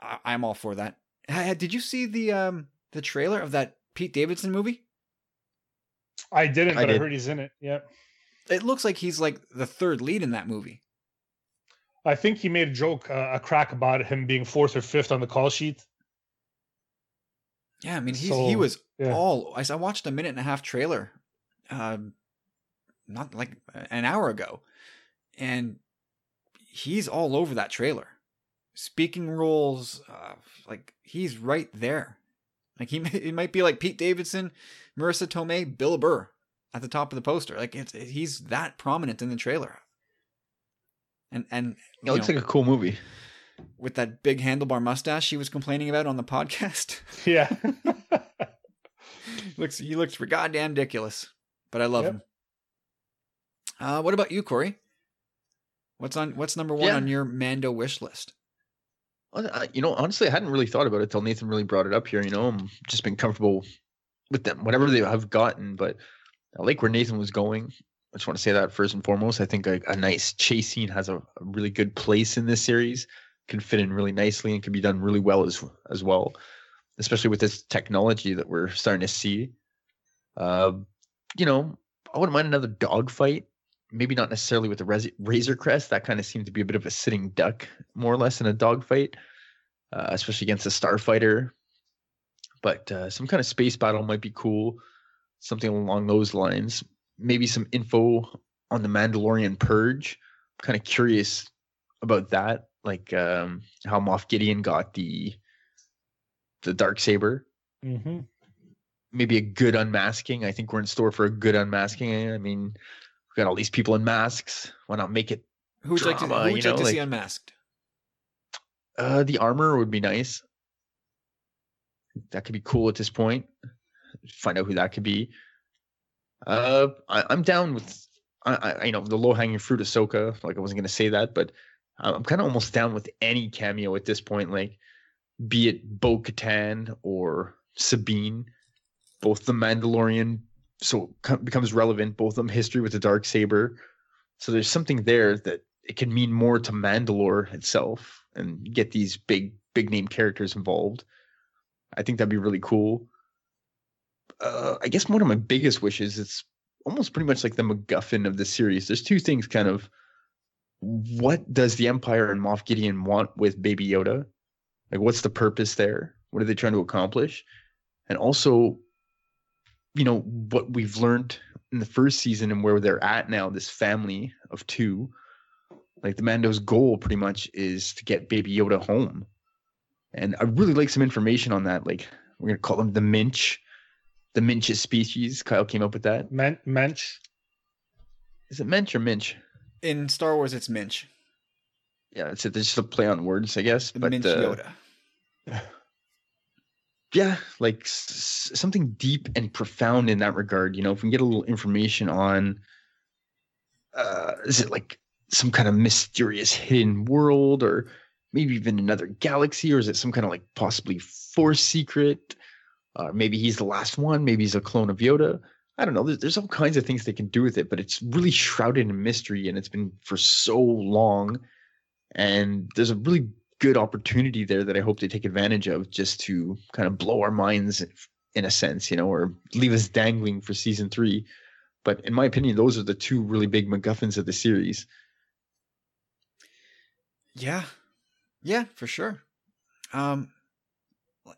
I, am all for that. Did you see the um the trailer of that Pete Davidson movie? I didn't, but I, did. I heard he's in it. Yep. It looks like he's like the third lead in that movie. I think he made a joke, uh, a crack about him being fourth or fifth on the call sheet. Yeah, I mean, he's, so, he was yeah. all. I watched a minute and a half trailer, um, not like an hour ago, and he's all over that trailer speaking roles, uh, like he's right there. Like he it might be like Pete Davidson, Marisa Tomei, Bill Burr at the top of the poster. Like it's he's that prominent in the trailer. And and it looks know, like a cool movie with that big handlebar mustache he was complaining about on the podcast. Yeah, looks he looks for goddamn ridiculous, but I love yep. him. Uh, what about you, Corey? What's on what's number one yeah. on your Mando wish list? you know, honestly, I hadn't really thought about it till Nathan really brought it up here. You know, I'm just been comfortable with them, whatever they have gotten. But I like where Nathan was going. I just want to say that first and foremost. I think a, a nice chase scene has a, a, really good place in this series, can fit in really nicely, and can be done really well as as well, especially with this technology that we're starting to see. Uh, you know, I wouldn't mind another dogfight maybe not necessarily with the Razor Crest. That kind of seemed to be a bit of a sitting duck, more or less, in a dogfight, uh, especially against a starfighter. But uh, some kind of space battle might be cool. Something along those lines. Maybe some info on the Mandalorian Purge. I'm kind of curious about that, like um, how Moff Gideon got the the dark saber. Mm-hmm. Maybe a good unmasking. I think we're in store for a good unmasking. I mean, we've got all these people in masks. Why not make it? Who would drama, like to, who would you know, like to like, see unmasked? Uh, the armor would be nice. That could be cool at this point. Find out who that could be. Uh, I, am down with. I, I, you know, the low hanging fruit, Ahsoka. Like I wasn't gonna say that, but I'm kind of almost down with any cameo at this point. Like, be it Bo Katan or Sabine, both the Mandalorian so becomes relevant both of them history with the dark saber. So there's something there that it can mean more to mandalore itself and get these big big name characters involved. I think that'd be really cool. Uh, i guess one of my biggest wishes it's almost pretty much like the macguffin of the series. There's two things kind of what does the empire and moff gideon want with baby yoda like what's the purpose there what are they trying to accomplish and also you know what we've learned in the first season and where they're at now, this family of two, like the Mando's goal pretty much is to get Baby Yoda home. And I really like some information on that. Like we're gonna call them the Minch, the Minch's species. Kyle came up with that. Men- mensch. Is it Minch or Minch? In Star Wars, it's Minch. Yeah, it's, it's just a play on words, I guess. But Minch uh, Yoda. yeah, like s- something deep and profound in that regard. You know, if we can get a little information on, uh, is it like some kind of mysterious hidden world, or maybe even another galaxy, or is it some kind of like possibly force secret? Uh, maybe he's the last one. Maybe he's a clone of Yoda. I don't know. There's, there's all kinds of things they can do with it, but it's really shrouded in mystery, and it's been for so long. And there's a really good opportunity there that I hope they take advantage of just to kind of blow our minds in a sense, you know, or leave us dangling for season three. But in my opinion, those are the two really big MacGuffins of the series. Yeah, yeah, for sure. Um,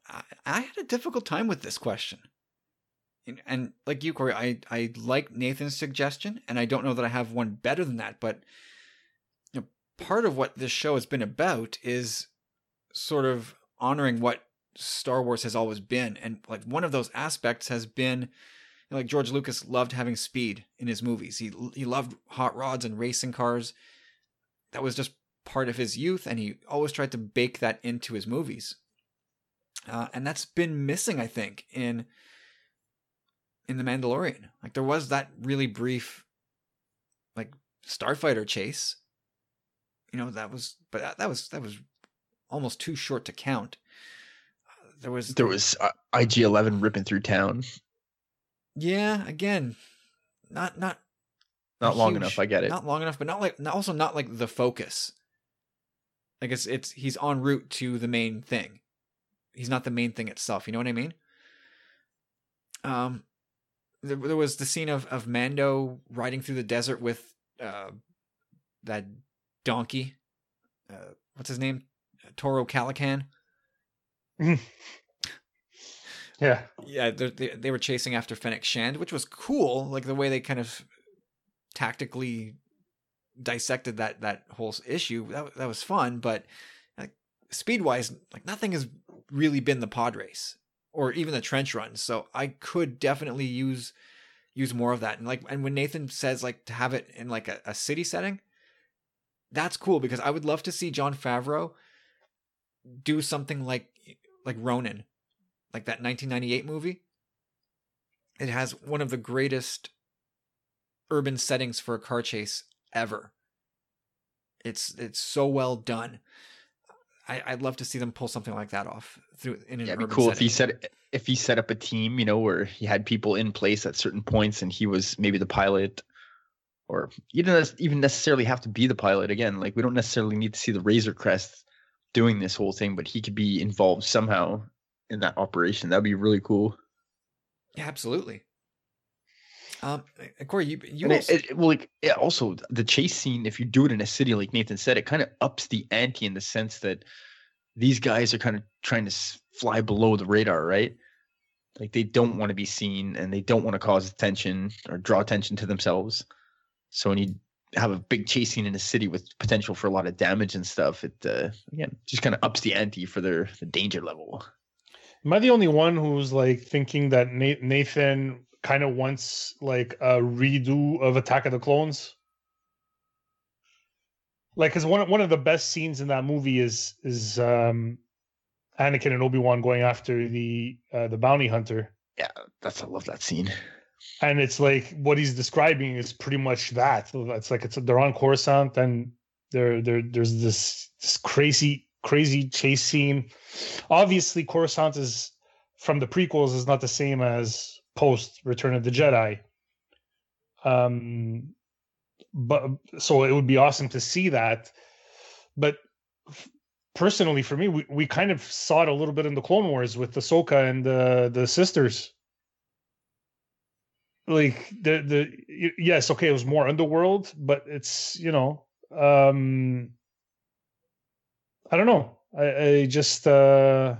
I, I had a difficult time with this question, and, like you, Corey, I I like Nathan's suggestion, and I don't know that I have one better than that. But you know, part of what this show has been about is sort of honoring what Star Wars has always been, and like one of those aspects has been. you know, Like George Lucas loved having speed in his movies. He he loved hot rods and racing cars. That was just part of his youth, and he always tried to bake that into his movies. Uh, and that's been missing, I think, in in the Mandalorian. Like there was that really brief, like starfighter chase. You know that was, but that, that was that was almost too short to count. Uh, There was There was uh, IG Eleven ripping through town. yeah, again, not not Not long huge- enough. I get it. Not long enough, but not like not, also not like the focus. Like it's it's he's en route to the main thing. He's not the main thing itself. You know what I mean? Um, there, there was the scene of of Mando riding through the desert with uh that donkey. Uh, what's his name? Toro Calican. Yeah. yeah, they, they were chasing after Fennec Shand, which was cool. Like the way they kind of tactically dissected that that whole issue. That that was fun, but like, speed wise, like nothing has really been the pod race or even the trench runs. So I could definitely use use more of that. And like and when Nathan says like to have it in like a, a city setting, that's cool because I would love to see Jon Favreau do something like like Ronin like that 1998 movie. It has one of the greatest urban settings for a car chase ever. It's it's so well done. I, I'd love to see them pull something like that off through in an Yeah, it'd be cool if he setting. set if he set up a team, you know, where he had people in place at certain points, and he was maybe the pilot, or you don't even necessarily have to be the pilot. Again, like we don't necessarily need to see the Razor Crest doing this whole thing, but he could be involved somehow in that operation. That'd be really cool. Yeah, absolutely. Um, uh, Corey, you you And it, also, it, well, like yeah, also the chase scene, if you do it in a city, like Nathan said, it kind of ups the ante in the sense that these guys are kind of trying to fly below the radar, right? Like they don't want to be seen and they don't want to cause attention or draw attention to themselves. So when you have a big chase scene in a city with potential for a lot of damage and stuff, it uh, again just kind of ups the ante for their the danger level. Am I the only one who's like thinking that Nathan kind of wants like a redo of Attack of the Clones? Like, cause one one of the best scenes in that movie is is um, Anakin and Obi Wan going after the uh, the bounty hunter, Yeah, That's I love that scene. and it's like what he's describing is pretty much that. It's like it's they're on Coruscant and there there there's this this crazy crazy chase scene. Obviously, Coruscant is from the prequels is not the same as post Return of the Jedi. Um, but so it would be awesome to see that. But f- personally, for me, we, we kind of saw it a little bit in the Clone Wars with Ahsoka and the the sisters. Like the the yes, okay, it was more underworld, but it's you know, um, I don't know. I, I just uh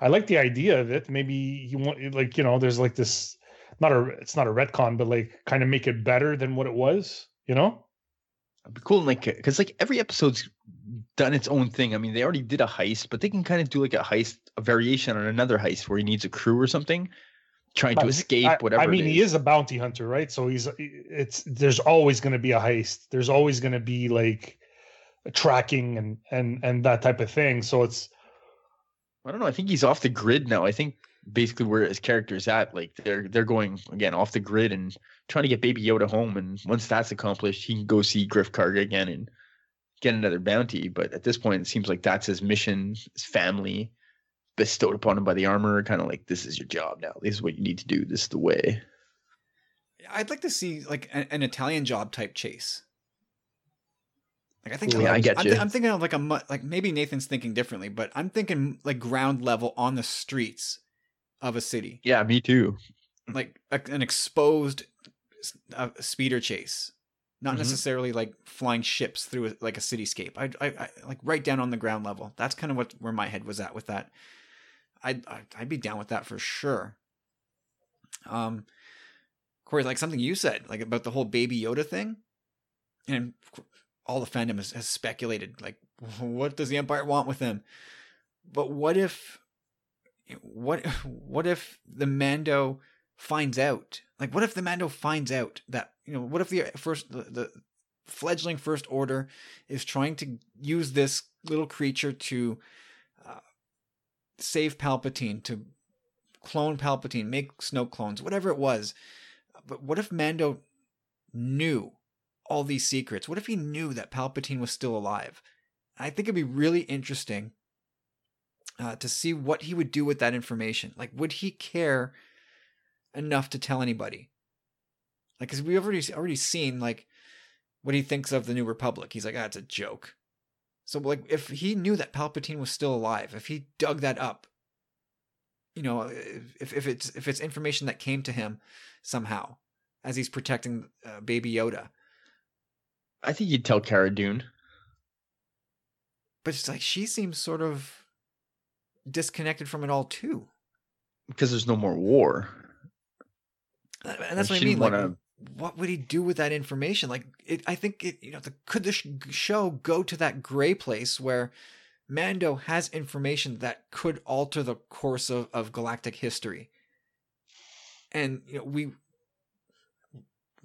I like the idea of it. Maybe you want like you know, there's like this not a it's not a retcon, but like kind of make it better than what it was. You know? It'd be cool, like because like every episode's done its own thing. I mean, they already did a heist, but they can kind of do like a heist, a variation on another heist where he needs a crew or something, trying to escape. I, whatever. I mean, he is a bounty hunter, right? So he's it's there's always going to be a heist. There's always going to be like tracking and and and that type of thing. So it's I don't know. I think he's off the grid now. I think basically where his character's at, like they're they're going again off the grid and trying to get Baby Yoda home. And once that's accomplished, he can go see Greef Karga again and get another bounty. But at this point, it seems like that's his mission, his family bestowed upon him by the armor. Kind of like this is your job now. This is what you need to do. This is the way. I'd like to see like an Italian job type chase. Like I think Yeah, I get I'm, you. I'm thinking of like a mu- like maybe Nathan's thinking differently, but I'm thinking like ground level on the streets of a city, Yeah, me too. like a, an exposed uh, speeder chase, not Mhm. necessarily like flying ships through a, like a cityscape. I, I, I like right down on the ground level. That's kind of what where my head was at with that. I'd I'd, I'd be down with that for sure. Um, Corey, like something you said, like about the whole Baby Yoda thing, and all the fandom has, has speculated, like, what does the Empire want with them But what if, what, what if the Mando finds out? Like, what if the Mando finds out that you know? What if the first, the, the fledgling First Order is trying to use this little creature to uh, save Palpatine, to clone Palpatine, make Snoke clones, whatever it was. But what if Mando knew all these secrets? What if he knew that Palpatine was still alive? I think it'd be really interesting uh, to see what he would do with that information. Like, would he care enough to tell anybody? Like, because we've already already seen like what he thinks of the New Republic. He's like, ah, it's a joke. So, like, if he knew that Palpatine was still alive, if he dug that up, you know, if if it's if it's information that came to him somehow as he's protecting uh, Baby Yoda, I think you'd tell Cara Dune. but it's like she seems sort of disconnected from it all too, because there's no more war. and that's Like, what I mean. didn't Like, what would he do with that information? Like, it, I think it, you know, the, could the sh- show go to that gray place where Mando has information that could alter the course of, of galactic history, and you know we,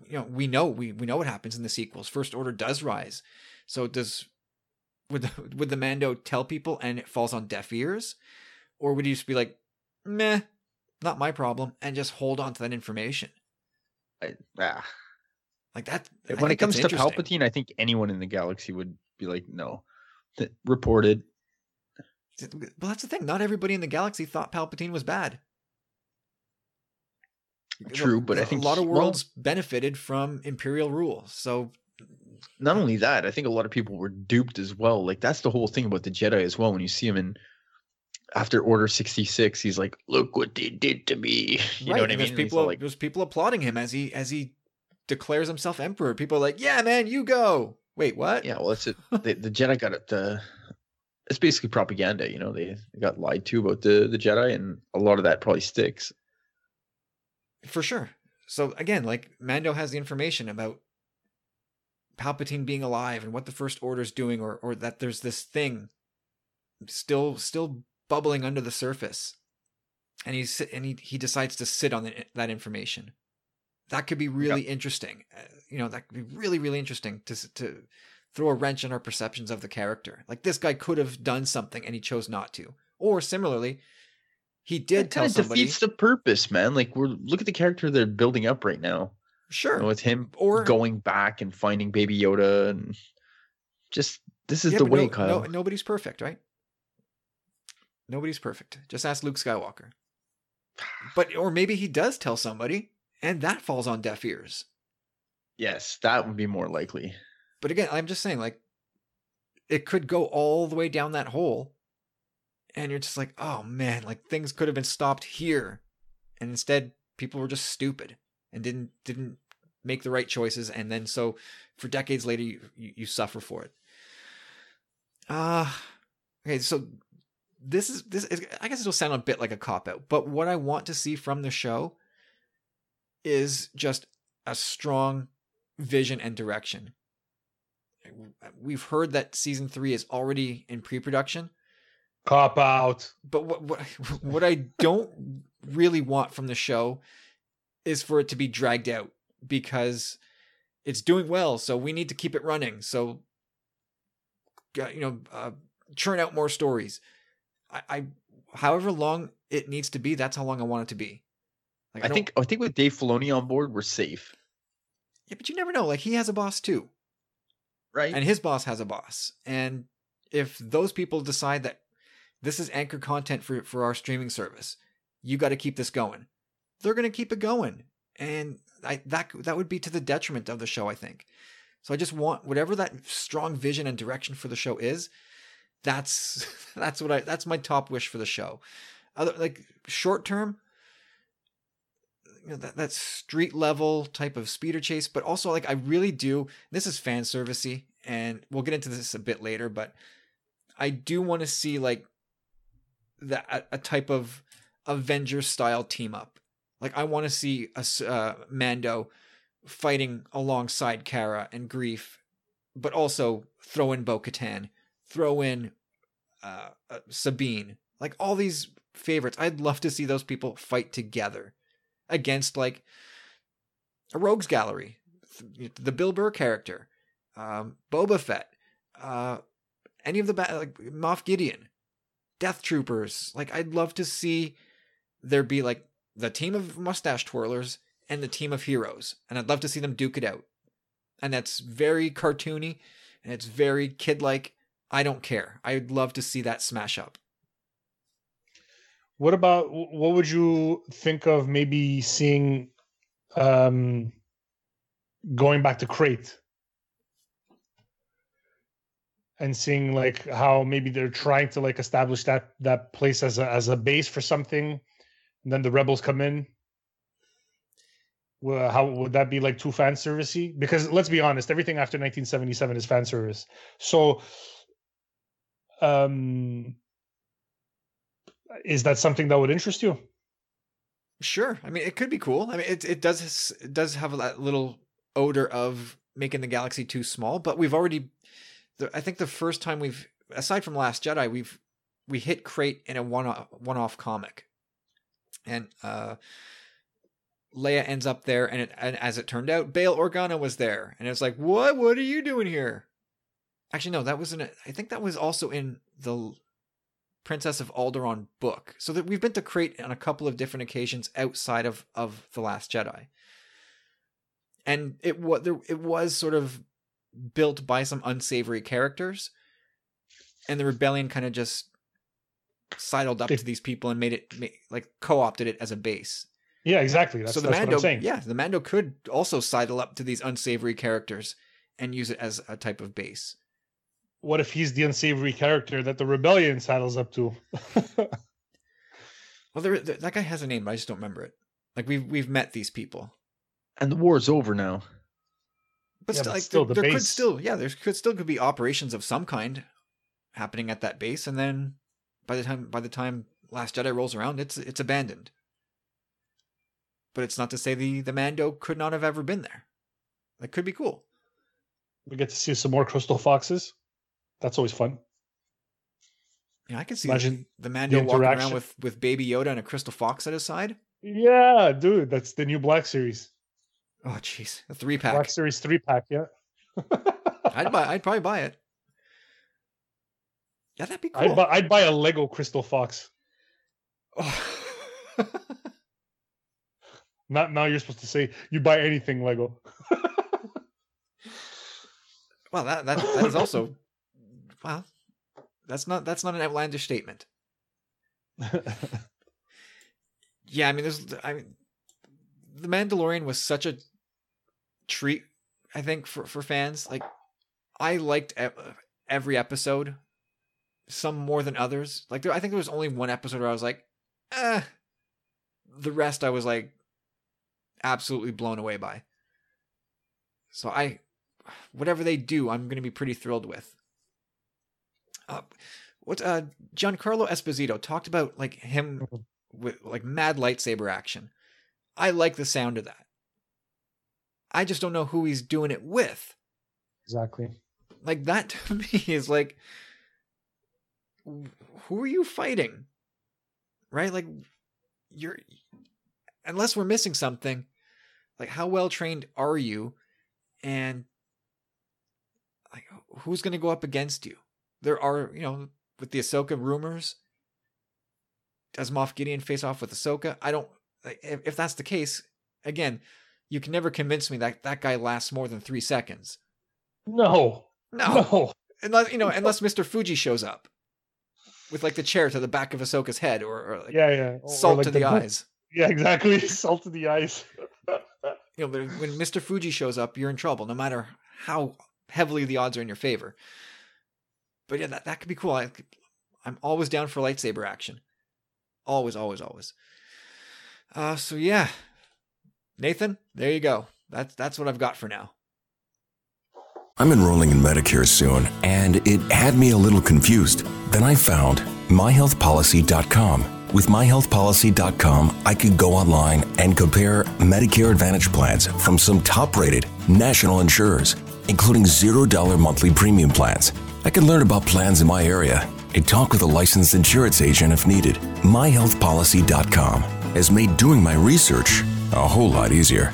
you know, we know we we know what happens in the sequels. First Order does rise, so does would the, would the Mando tell people and it falls on deaf ears, or would he just be like, meh, not my problem, and just hold on to that information? I, ah. Like that. I when it comes to. Palpatine, I think anyone in the galaxy would be like, no, Th- reported. Well, that's the thing. Not everybody in the galaxy thought Palpatine was bad. True, but I think a lot of well- worlds benefited from Imperial rule. So Not only that, I think a lot of people were duped as well. Like that's the whole thing about the Jedi as well. When you see him in after Order sixty six, he's like, "Look what they did to me." You right, know what I mean? there's people like, there's people applauding him as he as he declares himself emperor. People are like, "Yeah, man, you go." Wait, what? "Yeah, well, that's it. the, the Jedi got it. Uh, it's basically propaganda. You know, they, they got lied to about the the Jedi, and a lot of that probably sticks. For sure. So again, like Mando has the information about Palpatine being alive and what the First Order's doing, or or that there's this thing still still bubbling under the surface, and he's and he he decides to sit on the, that information. That could be really interesting. Uh, you know, that could be really really interesting to to throw a wrench in our perceptions of the character. Like this guy could have done something and he chose not to. Or similarly, he did tell kind of somebody. defeats the purpose, man. Like we're look at the character they're building up right now. Sure. You know, with him Or- going back and finding Baby Yoda, and just this is Yeah, the way, no, Kyle. No, nobody's perfect, right? Nobody's perfect. Just ask Luke Skywalker. But or maybe he does tell somebody, and that falls on deaf ears. Yes, that would be more likely. But again, I'm just saying, like, it could go all the way down that hole, and you're just like, oh man, like things could have been stopped here, and instead people were just stupid and didn't didn't make the right choices, and then so for decades later you you, you suffer for it. Ah, okay, so this is this is, I guess it'll sound a bit like a cop out, but what I want to see from the show is just a strong vision and direction. We've heard that season three is already in pre-production, Cop out. but what what what I don't really want from the show is for it to be dragged out because it's doing well, so we need to keep it running. So, you know, uh, churn out more stories. I, I, however long it needs to be, that's how long I want it to be. Like, I don't- think I think with Dave Filoni on board, we're safe, yeah, but you never know. Like he has a boss too. right? and his boss has a boss. And if those people decide that this is anchor content for for our streaming service, you got to keep this going. They're going to keep it going, and I, that that would be to the detriment of the show, I think. So I just want whatever that strong vision and direction for the show is. That's that's what I that's my top wish for the show. Other like short term, you know, that that street level type of speeder chase, but also like I really do. This is fan servicey, and we'll get into this a bit later, but I do want to see like that a, type of Avenger style team up. Like I want to see a uh, Mando fighting alongside Cara and Greef, but also throw in Bo Katan, throw in uh, uh, Sabine, like all these favorites. I'd love to see those people fight together against like a rogues gallery, the Bill Burr character, um, Boba Fett, uh, any of the ba- like Moff Gideon, Death Troopers. Like I'd love to see there be like the team of mustache twirlers and the team of heroes, and I'd love to see them duke it out. And that's very cartoony, and it's very kid-like. I don't care. I'd love to see that smash up. What about what would you think of maybe seeing um going back to Crait and seeing like how maybe they're trying to like establish that that place as a as a base for something and then the rebels come in well, how would that be like too fan servicey because let's be honest everything after 1977 is fan service so um is that something that would interest you Sure. I mean, it could be cool. I mean, it it does it does have that little odor of making the galaxy too small, but we've already. The, I think the first time we've, aside from Last Jedi, we've we hit Crait in a one one off comic, and uh, Leia ends up there, and, it, and as it turned out, Bail Organa was there, and it's like, what? What are you doing here? Actually, no, that was in. A, I think that was also in the Princess of Alderaan book. So that we've been to Crait on a couple of different occasions outside of of the Last Jedi. And it was there it was sort of built by some unsavory characters. And the rebellion kind of just sidled up They- to these people and made it like co-opted it as a base. yeah exactly that's, so the that's Mando what i'm saying yeah, the Mando could also sidle up to these unsavory characters and use it as a type of base. what if he's the unsavory character that the rebellion saddles up to Well, there, there- that guy has a name, but I just don't remember it. Like we've we've met these people. and the war's over now. But Yeah, still, but like, still, there, the there could still, yeah, there could still could be operations of some kind happening at that base, and then by the time by the time Last Jedi rolls around, it's it's abandoned. But it's not to say the the Mando could not have ever been there. That could be cool. we get to see some more crystal foxes that's always fun Yeah, I can see Imagine the Mando walking around with with Baby Yoda and a crystal fox at his side. yeah dude that's the new black series Oh, jeez, a three pack. black series three pack yeah I'd buy. I'd probably buy it. Yeah, that'd be cool. I'd, buy, I'd buy a lego crystal fox Oh. not now you're supposed to say you buy anything lego Well, that that that is also well, that's not that's not an outlandish statement. Yeah, I mean, there's I mean, the Mandalorian was such a treat. I think for for fans, like I liked every episode, some more than others. Like there, I think there was only one episode where I was like, eh. The rest I was like absolutely blown away by. So I, whatever they do, I'm going to be pretty thrilled with. Uh, what uh, Giancarlo Esposito talked about, like him with like mad lightsaber action. I like the sound of that. I just don't know who he's doing it with. Exactly. Like that to me is like, who are you fighting? Right? Like, you're, unless we're missing something, like, how well trained are you? And, like, who's going to go up against you? There are, you know, with the Ahsoka rumors, does Moff Gideon face off with Ahsoka? I don't, like, if, if that's the case, again, you can never convince me that that guy lasts more than three seconds. No. No. No. Unless you know, unless Mr. Fuji shows up with like the chair to the back of Ahsoka's head, or, or like Yeah, yeah. Or- or salt like to the, book- eyes. Yeah, exactly. Salt to the eyes. You know, but when Mr. Fuji shows up, you're in trouble, no matter how heavily the odds are in your favor. But yeah, that that could be cool. I, I'm always down for lightsaber action. Always, always, always. Uh, so yeah, Nathan, there you go. That's that's what I've got for now. I'm enrolling in Medicare soon, and it had me a little confused. Then I found myhealthpolicy.com. With myhealthpolicy.com, I could go online and compare Medicare Advantage plans from some top rated national insurers, including $0 monthly premium plans. I could learn about plans in my area and talk with a licensed insurance agent if needed. MyHealthPolicy.com has made doing my research a whole lot easier.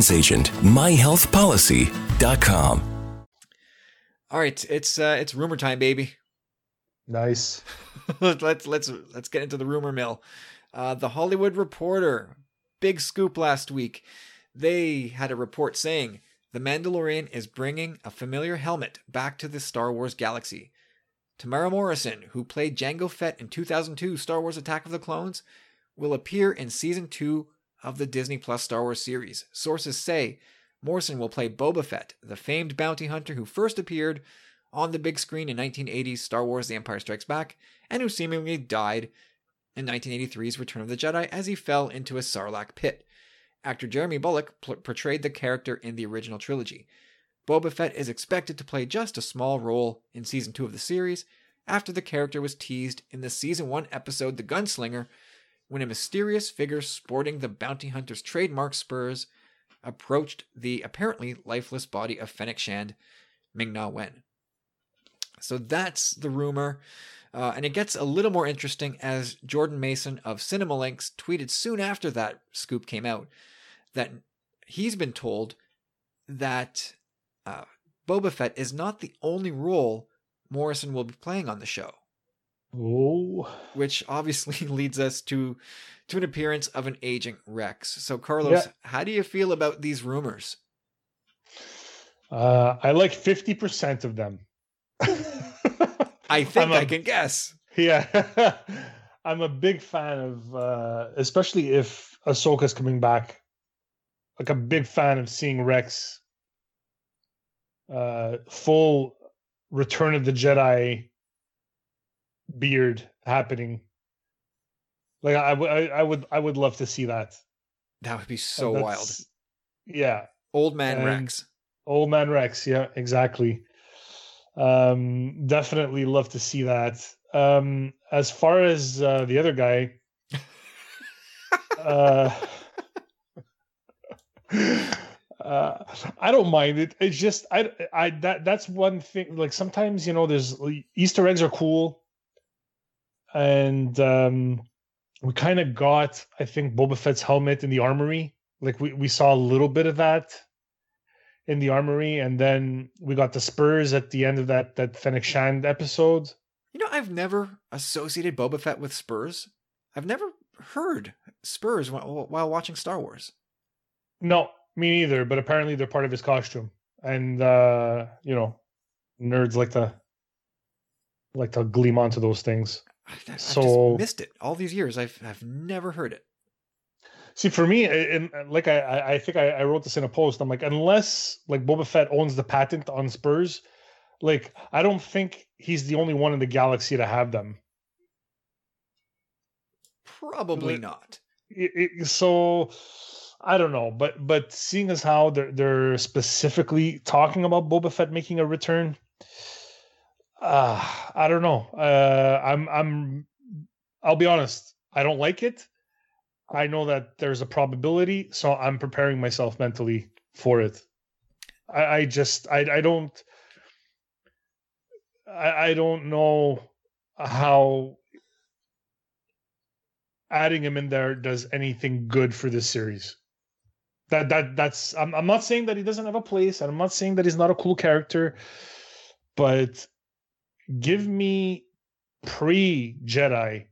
agent. myhealthpolicy.com. All right, it's uh, it's rumor time, baby. Nice. let's let's let's get into the rumor mill. Uh, the Hollywood Reporter, big scoop last week. They had a report saying the Mandalorian is bringing a familiar helmet back to the Star Wars galaxy. Temuera Morrison, who played Jango Fett in 2002 Star Wars Attack of the Clones, will appear in season two of the Disney Plus Star Wars series. Sources say Morrison will play Boba Fett, the famed bounty hunter who first appeared on the big screen in 1980's Star Wars The Empire Strikes Back, and who seemingly died in 1983's Return of the Jedi as he fell into a Sarlacc pit. Actor Jeremy Bulloch pl- portrayed the character in the original trilogy. Boba Fett is expected to play just a small role in season 2 of the series after the character was teased in the season 1 episode The Gunslinger when a mysterious figure sporting the bounty hunter's trademark spurs approached the apparently lifeless body of Fennec Shand, Ming Na Wen. So that's the rumor. Uh, and it gets a little more interesting as Jordan Mason of Cinelinx tweeted soon after that scoop came out that he's been told that uh, Boba Fett is not the only role Morrison will be playing on the show, Oh. which obviously leads us to to an appearance of an aging Rex. So Carlos, Yeah. how do you feel about these rumors? Uh, I like 50% of them. I think I'm I a- can guess. Yeah. I'm a big fan of, uh, especially if Ahsoka's coming back. Like a big fan of seeing Rex uh, full Return of the Jedi beard happening. Like I, would, I would I would love to see that. That would be so wild. Yeah, Old man and- Rex. Old Man Rex, yeah, exactly. Um, definitely love to see that. Um, as far as uh, the other guy, uh, uh, I don't mind it. It's just I, I that that's one thing. Like sometimes you know, there's Easter eggs are cool, and um, we kind of got I think Boba Fett's helmet in the armory. Like we we saw a little bit of that in the armory, and then we got the Spurs at the end of that that Fennec Shand episode. You know, I've never associated Boba Fett with Spurs. I've never heard Spurs while, while watching Star Wars. No, me neither. But apparently they're part of his costume, and uh, you know, nerds like to like to gleam onto those things. I- I've So- just missed it all these years. I've I've never heard it. See, for me, and uh, like I, I think I, I wrote this in a post. I'm like, unless like Boba Fett owns the patent on spurs, like I don't think he's the only one in the galaxy to have them. Probably not. It, it, so I don't know, but but seeing as how they're they're specifically talking about Boba Fett making a return, uh, I don't know. Uh, I'm I'm I'll be honest. I don't like it. I know that there's a probability, so I'm preparing myself mentally for it. I, I just I I don't I, I don't know how adding him in there does anything good for this series. That that that's I'm I'm not saying that he doesn't have a place, and I'm not saying that he's not a cool character, but give me pre Jedi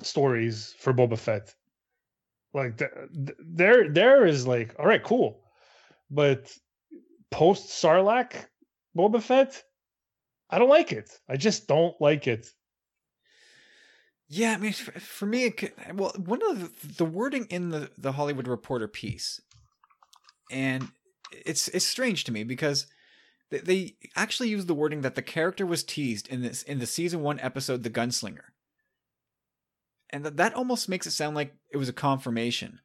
stories for Boba Fett. Like th- there, there is like, all right, cool, but post Sarlacc Boba Fett, I don't like it. I just don't like it. Yeah, I mean, for, me, could, well, one of the, the wording in the the Hollywood Reporter piece, and it's it's strange to me because they, they actually use the wording that the character was teased in this in the season one episode, The Gunslinger and that that almost makes it sound like it was a confirmation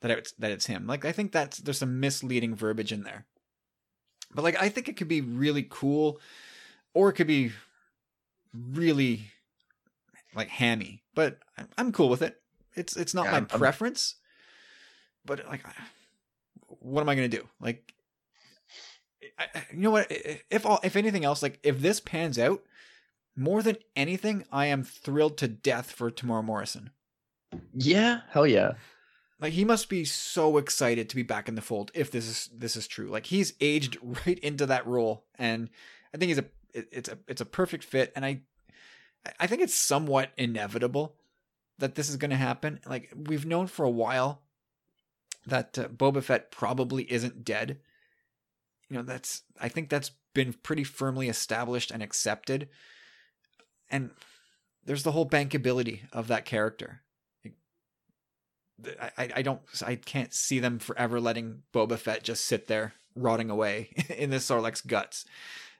that it's that it's him. Like I think that's there's some misleading verbiage in there. But like I think it could be really cool or it could be really like hammy. But I'm cool with it. It's it's not yeah, my I'm, preference. But like what am I going to do? Like I, you know what if all, if anything else like if this pans out more than anything, I am thrilled to death for Temuera Morrison. Yeah, hell yeah. Like he must be so excited to be back in the fold if this is this is true. Like he's aged right into that role, and I think he's a it's a it's a perfect fit. And I I think it's somewhat inevitable that this is going to happen. Like we've known for a while that uh, Boba Fett probably isn't dead. You know that's I think that's been pretty firmly established and accepted and there's the whole bankability of that character. I, I don't I can't see them forever letting Boba Fett just sit there rotting away in the Sarlacc's guts.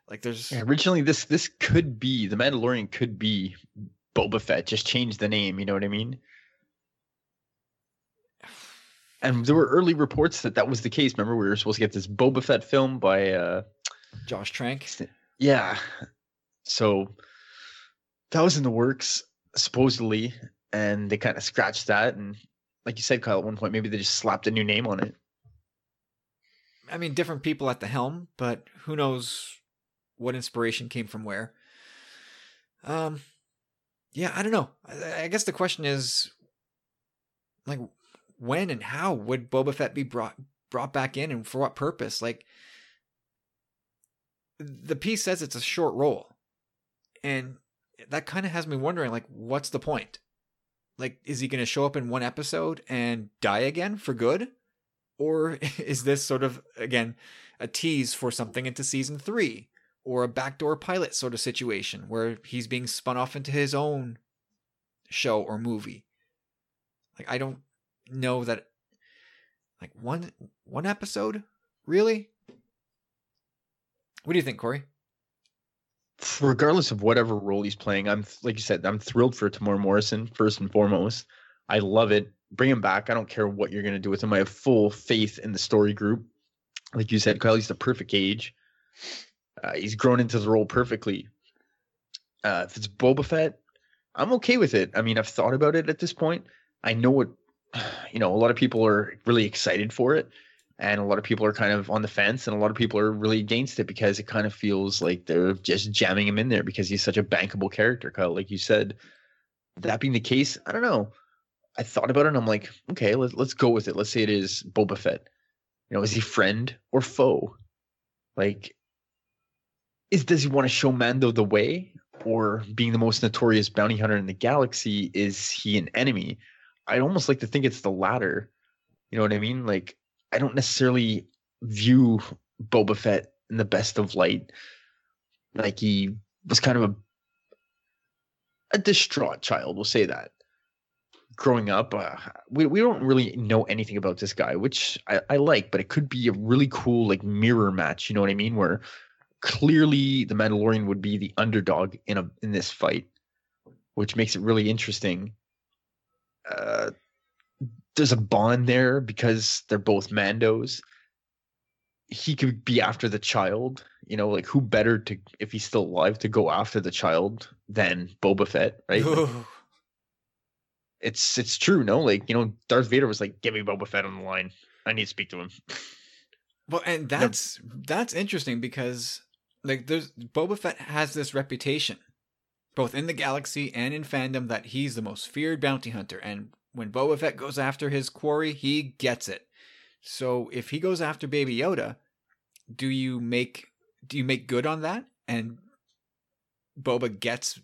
Like there's yeah, originally this this could be the Mandalorian could be Boba Fett, just change the name. You know what I mean? And there were early reports that that was the case. Remember, we were supposed to get this Boba Fett film by uh, Josh Trank. Yeah. So that was in the works supposedly, and they kind of scratched that. And like you said, Kyle, at one point maybe they just slapped a new name on it. I mean, different people at the helm, but who knows what inspiration came from where. Um, yeah, I don't know. I, I guess the question is, like, when and how would Boba Fett be brought brought back in, and for what purpose? Like, the piece says it's a short role, and that kind of has me wondering like what's the point? Like is he going to show up in one episode and die again for good? Or is this sort of again a tease for something into season 3 or a backdoor pilot sort of situation where he's being spun off into his own show or movie? Like i don't know that like one one episode really what do you think corey regardless of whatever role he's playing, I'm like you said, I'm thrilled for Temuera Morrison first and foremost. I love it. Bring him back. I don't care what you're gonna do with him. I have full faith in the story group. Like you said, Kyle, he's the perfect age. Uh, he's grown into the role perfectly. Uh, if it's Boba Fett, I'm okay with it. I mean, I've thought about it at this point. I know what, you know, a lot of people are really excited for it and a lot of people are kind of on the fence and a lot of people are really against it because it kind of feels like they're just jamming him in there because he's such a bankable character kyle. Like you said that being the case i don't know. I thought about it and i'm like okay let's, let's go with it. Let's say it is boba fett. You know is he friend or foe? Like is does he want to show mando the way? Or being the most notorious bounty hunter in the galaxy is he an enemy i'd almost like to think it's the latter you know what i mean like I don't necessarily view Boba Fett in the best of light. Like he was kind of a a distraught child, we'll say that. growing up, uh, we we don't really know anything about this guy, which I, I like, but it could be a really cool like mirror match. You know what I mean? Where clearly the Mandalorian would be the underdog in a in this fight, which makes it really interesting. Uh, there's a bond there because they're both Mandos. He could be after the child, you know, like who better to if he's still alive to go after the child than Boba Fett, right? Like, it's it's true, no? Like, you know, Darth Vader was like, "Give me Boba Fett on the line. I need to speak to him." Well, and that's that's interesting because like there's Boba Fett has this reputation, both in the galaxy and in fandom, that he's the most feared bounty hunter. And when Boba Fett goes after his quarry, he gets it. So if he goes after Baby Yoda, do you make do you make good on that? And Boba gets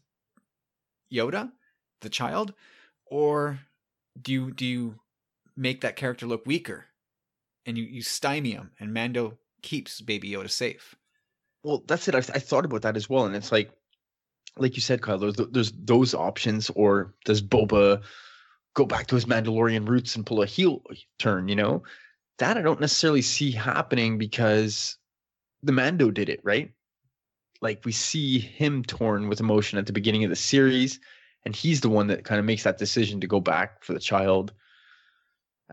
Yoda, the child, or do you do you make that character look weaker and you, you stymie him and Mando keeps Baby Yoda safe? Well, that's it. I, I thought about that as well, and it's like, like you said, Kyle. There's there's those options, or does Boba go back to his Mandalorian roots and pull a heel turn? You know, that I don't necessarily see happening because the Mando did it right. Like we see him torn with emotion at the beginning of the series, and he's the one that kind of makes that decision to go back for the child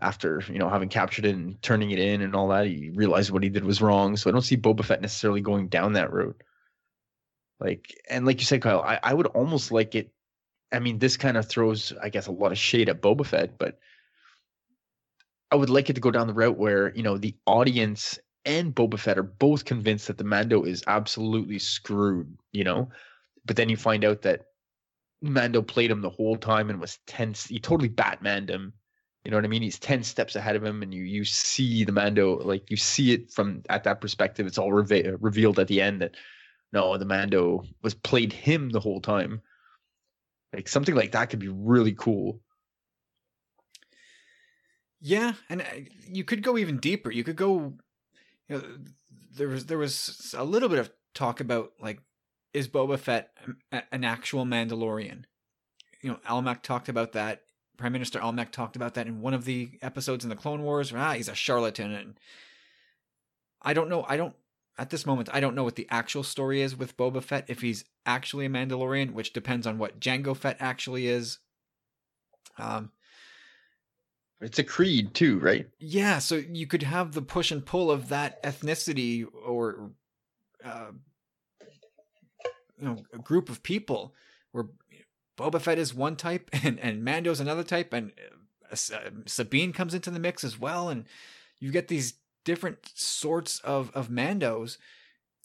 after you know having captured it and turning it in and all that he realized what he did was wrong so i don't see boba fett necessarily going down that road like and like you said kyle i, I would almost like it i mean this kind of throws i guess a lot of shade at boba fett but i would like it to go down the route where you know the audience and boba fett are both convinced that the mando is absolutely screwed you know but then you find out that mando played him the whole time and was tense he totally batmaned him you know what I mean? He's 10 steps ahead of him, and you you see the Mando, like you see it from at that perspective. It's all reve- revealed at the end that no, the Mando was played him the whole time. Like something like that could be really cool. Yeah, and uh, you could go even deeper. You could go. You know, there was there was a little bit of talk about like, is Boba Fett an actual Mandalorian? You know, Almec talked about that. Prime Minister Almec talked about that in one of the episodes in the Clone Wars. Ah, he's a charlatan, and I don't know. I don't at this moment. I don't know what the actual story is with Boba Fett. If he's actually a Mandalorian, which depends on what Jango Fett actually is. Um, It's a creed too, right? yeah, so you could have the push and pull of that ethnicity or uh, you know a group of people where Boba Fett is one type and and Mando's another type and uh, uh, Sabine comes into the mix as well and you get these different sorts of of Mandos.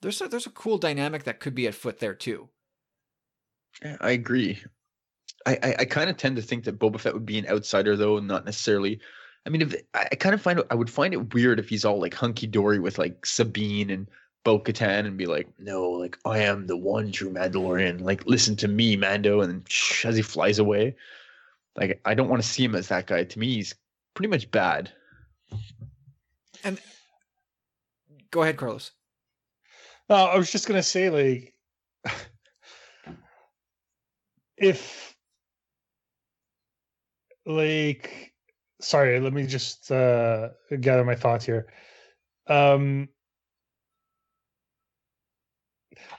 There's a, there's a cool dynamic that could be at foot there too. Yeah, I agree. I I, I kind of tend to think that Boba Fett would be an outsider though, not necessarily. I mean, if I, kind of find I would find it weird if he's all like hunky dory with like Sabine and Bo Katan and be like, no, like I am the one true Mandalorian. Like, listen to me, Mando. And shh, as he flies away, like I don't want to see him as that guy. To me, he's pretty much bad. And go ahead, Carlos. No, I was just gonna say, like, if, like, sorry, let me just uh gather my thoughts here. Um,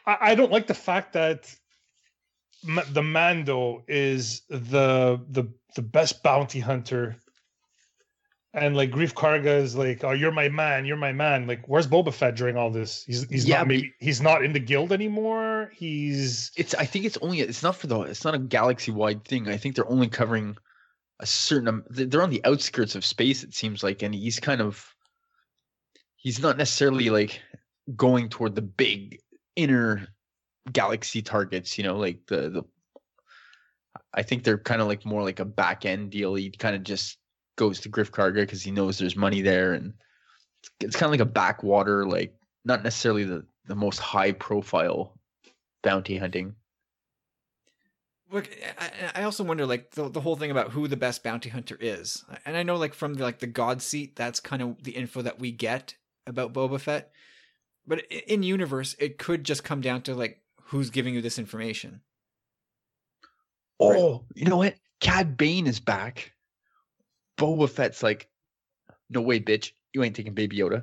I, I don't like the fact that the Mando is the the the best bounty hunter and like Greef Karga is like, oh, you're my man, you're my man. Like, where's Boba Fett during all this? He's he's Yeah, not maybe he's not in the guild anymore. He's It's I think it's only it's not for the it's not a galaxy wide thing. I think they're only covering a certain they- they're on the outskirts of space it seems like and he's kind of he's not necessarily like going toward the big inner galaxy targets, you know, like the the I think they're kind of like more like a back end deal. He kind of just goes to Greef Karga because he knows there's money there and it's, it's kind of like a backwater like not necessarily the the most high profile bounty hunting. Look, I, I also wonder like the, the whole thing about who the best bounty hunter is, and I know like from the, like the God seat, that's kind of the info that we get about Boba Fett. But in universe, it could just come down to like who's giving you this information. Oh, you know what? Cad Bane is back. Boba Fett's like, no way, bitch, you ain't taking Baby Yoda.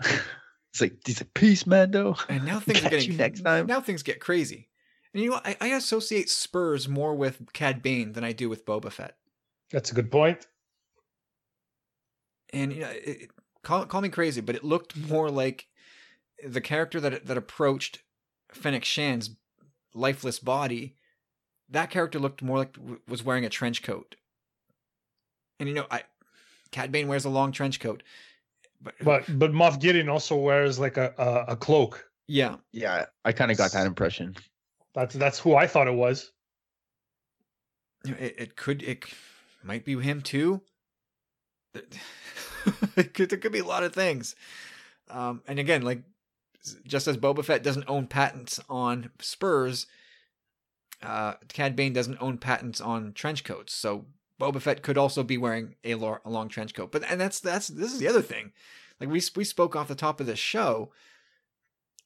it's like he's a peace, Mando. And now things are Catch getting you next time. Now things get crazy. And you know. I, I associate Spurs more with Cad Bane than I do with Boba Fett. That's a good point. And you know, it, it- call call me crazy, but it looked more like the character that that approached Fennec Shand's lifeless body. That character looked more like was wearing a trench coat. And you know, I Cad Bane wears a long trench coat, but, But but Moff Gideon also wears like a a, a cloak. yeah, Yeah, I kind of got that impression. That's that's who I thought it was. it, it could it might be him too. it could, there could be a lot of things. Um, and again, like just as Boba Fett doesn't own patents on spurs, uh, Cad Bane doesn't own patents on trench coats. So Boba Fett could also be wearing a, lo- a long trench coat. But and that's that's this is the other thing. Like we we spoke off the top of this show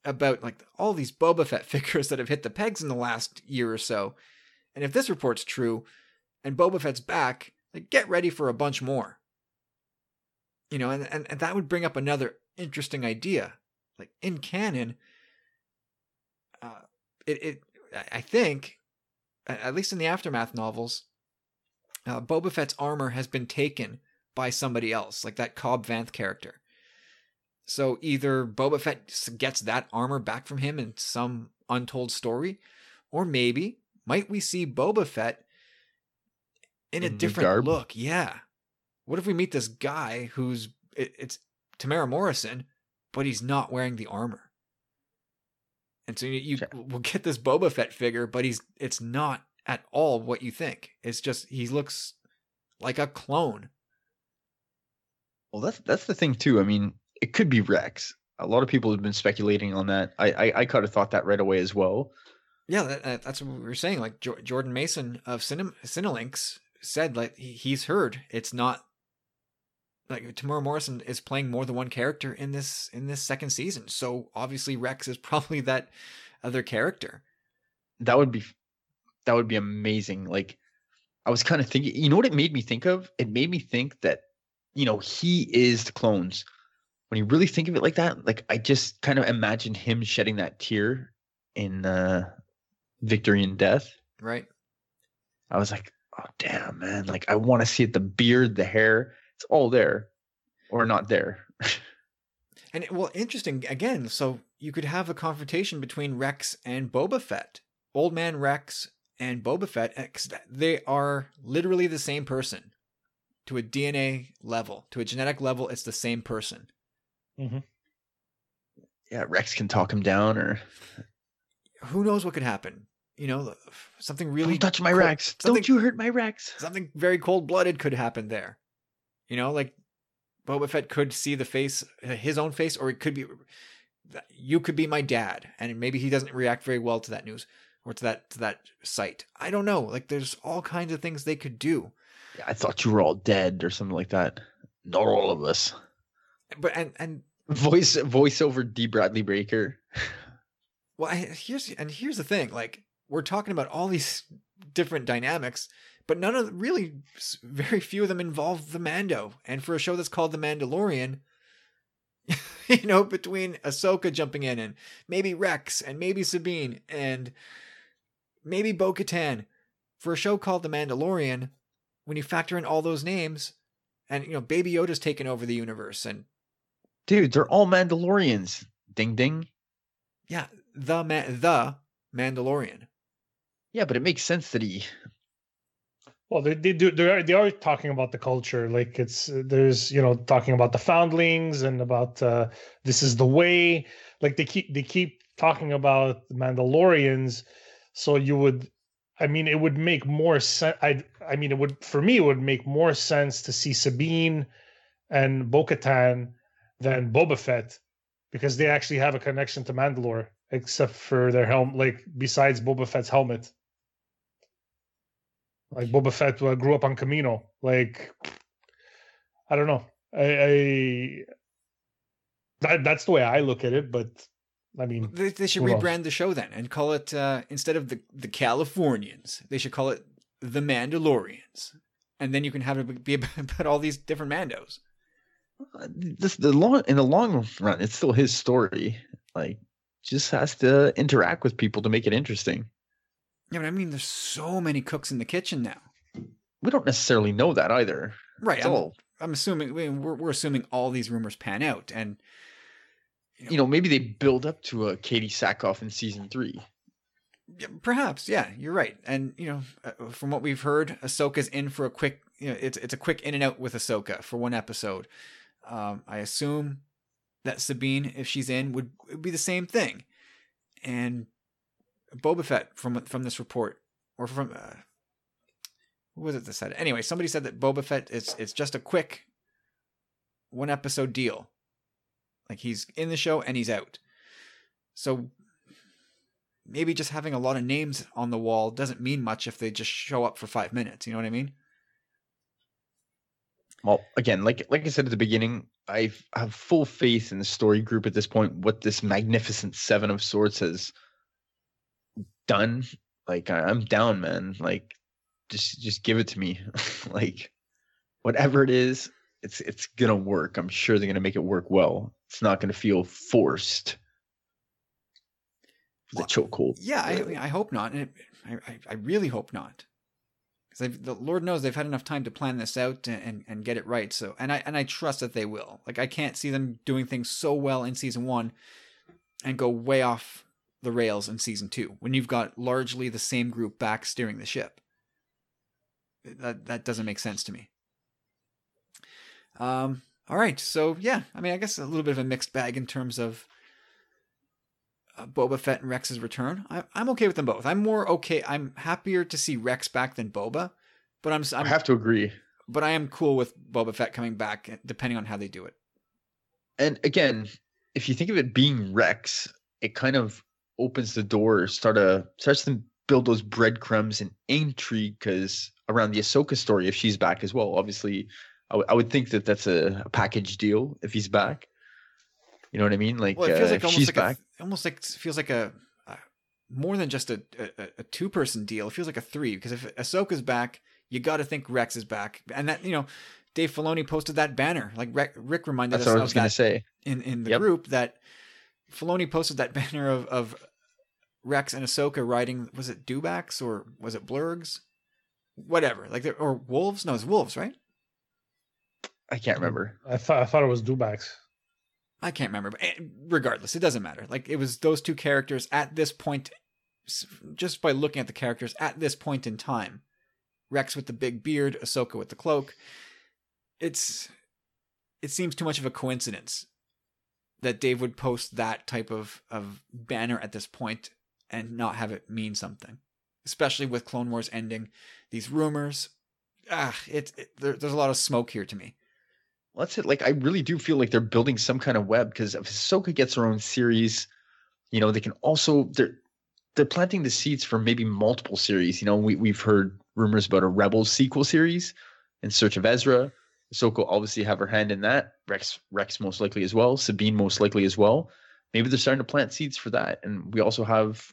about like all these Boba Fett figures that have hit the pegs in the last year or so. And if this report's true, and Boba Fett's back, like get ready for a bunch more. You know, and, and, and that would bring up another interesting idea. Like in canon, uh, it, it I think, at least in the aftermath novels, uh, Boba Fett's armor has been taken by somebody else, like that Cobb Vanth character. So either Boba Fett gets that armor back from him in some untold story, or maybe might we see Boba Fett in a In new different look? Yeah. What if we meet this guy who's it, it's Temuera Morrison, but he's not wearing the armor? And so you, you Sure. will get this Boba Fett figure, but he's it's not at all what you think. It's just he looks like a clone. Well, that's that's the thing too. I mean, it could be Rex. A lot of people have been speculating on that. I I, I kind of thought that right away as well. Yeah, that, that- that's what we were saying. Like jo- Jordan Mason of Cine- Cinelinx said, like he, he's heard it's not like Temuera Morrison is playing more than one character in this in this second season. So obviously Rex is probably that other character. That would be that would be amazing. Like I was kind of thinking, you know what it made me think of? It made me think that you know he is the clones. When you really think of it like that, like I just kind of imagined him shedding that tear in uh, Victory and Death. Right. I was like, oh damn, man! Like I want to see it. The beard, the hair, it's all there, or not there. And it- well, interesting again. So you could have a confrontation between Rex and Boba Fett, Old Man Rex and Boba Fett. Eh, they are literally the same person to a DNA level, to a genetic level. It's the same person. Mm-hmm. yeah, Rex can talk him down, or Who knows what could happen? You know, something really don't touch my cold- Rex. Don't you hurt my Rex. something very cold blooded could happen there. You know, like Boba Fett could see the face, uh, his own face, or it could be you could be my dad, and maybe he doesn't react very well to that news or to that to that site. I don't know. Like, there's all kinds of things they could do. Yeah, I thought you were all dead or something like that. Not all of us. But and and Voice voiceover Dee Bradley Baker. well, I, here's and here's the thing. Like, we're talking about all these different dynamics, but none of really very few of them involve the Mando. And for a show that's called The Mandalorian, you know, between Ahsoka jumping in and maybe Rex and maybe Sabine and maybe Bo Katan, for a show called The Mandalorian, when you factor in all those names, and you know, Baby Yoda's taken over the universe, and Dude, they're all Mandalorians. Ding ding. yeah, the Ma- the Mandalorian. Yeah, but it makes sense that he Well, they, they do. They are they are talking about the culture. Like it's there's you know talking about the foundlings and about uh, this is the way. Like they keep they keep talking about the Mandalorians. So you would, I mean, it would make more sense. I I mean, it would for me it would make more sense to see Sabine and Bo-Katan than Boba Fett because they actually have a connection to Mandalore, except for their helm. Like besides Boba Fett's helmet. Like Boba Fett uh, grew up on Kamino. Like, I don't know. I, I that that's the way I look at it. But I mean, They, they should Who knows? rebrand the show then and call it uh, instead of the the Californians, they should call it the Mandalorians, and then you can have it be about all these different Mandos. Uh, This the long in the long run, it's still his story. Like, just has to interact with people to make it interesting. Yeah, but I mean, there's so many cooks in the kitchen now. We don't necessarily know that either. Right. I'm, all I'm assuming I mean, we're we're assuming all these rumors pan out, and you know, maybe they build up to a Katee Sackhoff in season three. Perhaps, yeah, you're right. And you know, uh, from what we've heard, Ahsoka's in for a quick. You know, it's it's a quick in and out with Ahsoka for one episode. Um, I assume that Sabine, if she's in, would, would be the same thing. And Boba Fett from from this report, or from uh, who was it that said? It? Anyway, somebody said that Boba Fett is it's just a quick one episode deal. Like he's in the show and he's out. So maybe just having a lot of names on the wall doesn't mean much if they just show up for five minutes. You know what I mean? Well, again, like like I said at the beginning, I have full faith in the story group at this point. What this magnificent Seven of Swords has done, like I- I'm down, man. Like, just just give it to me. like, whatever it is, it's it's gonna work. I'm sure they're gonna make it work well. It's not gonna feel forced. The Well, chokehold. Yeah, I, I mean, I hope not. And it, I, I, I really hope not. Because the Lord knows they've had enough time to plan this out and, and, and get it right. So, and I and I trust that they will. Like I can't see them doing things so well in season one, and go way off the rails in season two when you've got largely the same group back steering the ship. That that doesn't make sense to me. Um. All right. So yeah, I mean, I guess a little bit of a mixed bag in terms of uh, Boba Fett and Rex's return. I, I'm okay with them both. I'm more okay. I'm happier to see Rex back than Boba, but I'm, I I'm have to agree. but I am cool with Boba Fett coming back, depending on how they do it. and again, if you think of it being Rex, it kind of opens the door, start a starts to build those breadcrumbs and intrigue because around the Ahsoka story, if she's back as well, obviously, I would- think that that's a, a package deal if he's back. You know what I mean? Like, Well, it feels uh, like almost she's like back, a, almost like feels like a, a more than just a, a, a two person deal. It feels like a three because if Ahsoka's back, you got to think Rex is back, and that you know, Dave Filoni posted that banner. Like Rick, Rick reminded that's us what I was gonna say. in in the Yep. group that Filoni posted that banner of of Rex and Ahsoka riding. Was it Dubaks or was it Blurgs? Whatever, like or wolves? No, it's wolves, right? I can't remember. I thought I thought it was Dubaks. I can't remember, but eh, regardless, it doesn't matter. Like it was those two characters at this point, just by looking at the characters at this point in time, Rex with the big beard, Ahsoka with the cloak. It's it seems too much of a coincidence that Dave would post that type of of banner at this point and not have it mean something, especially with Clone Wars ending. These rumors, ah, it, it there, there's a lot of smoke here to me. Well, that's it. Like, I really do feel like they're building some kind of web because if Ahsoka gets her own series, you know, they can also they're they're planting the seeds for maybe multiple series. You know, we we've heard rumors about a Rebels sequel series in Search of Ezra. Ahsoka obviously have her hand in that. Rex Rex most likely as well. Sabine most likely as well. Maybe they're starting to plant seeds for that. And we also have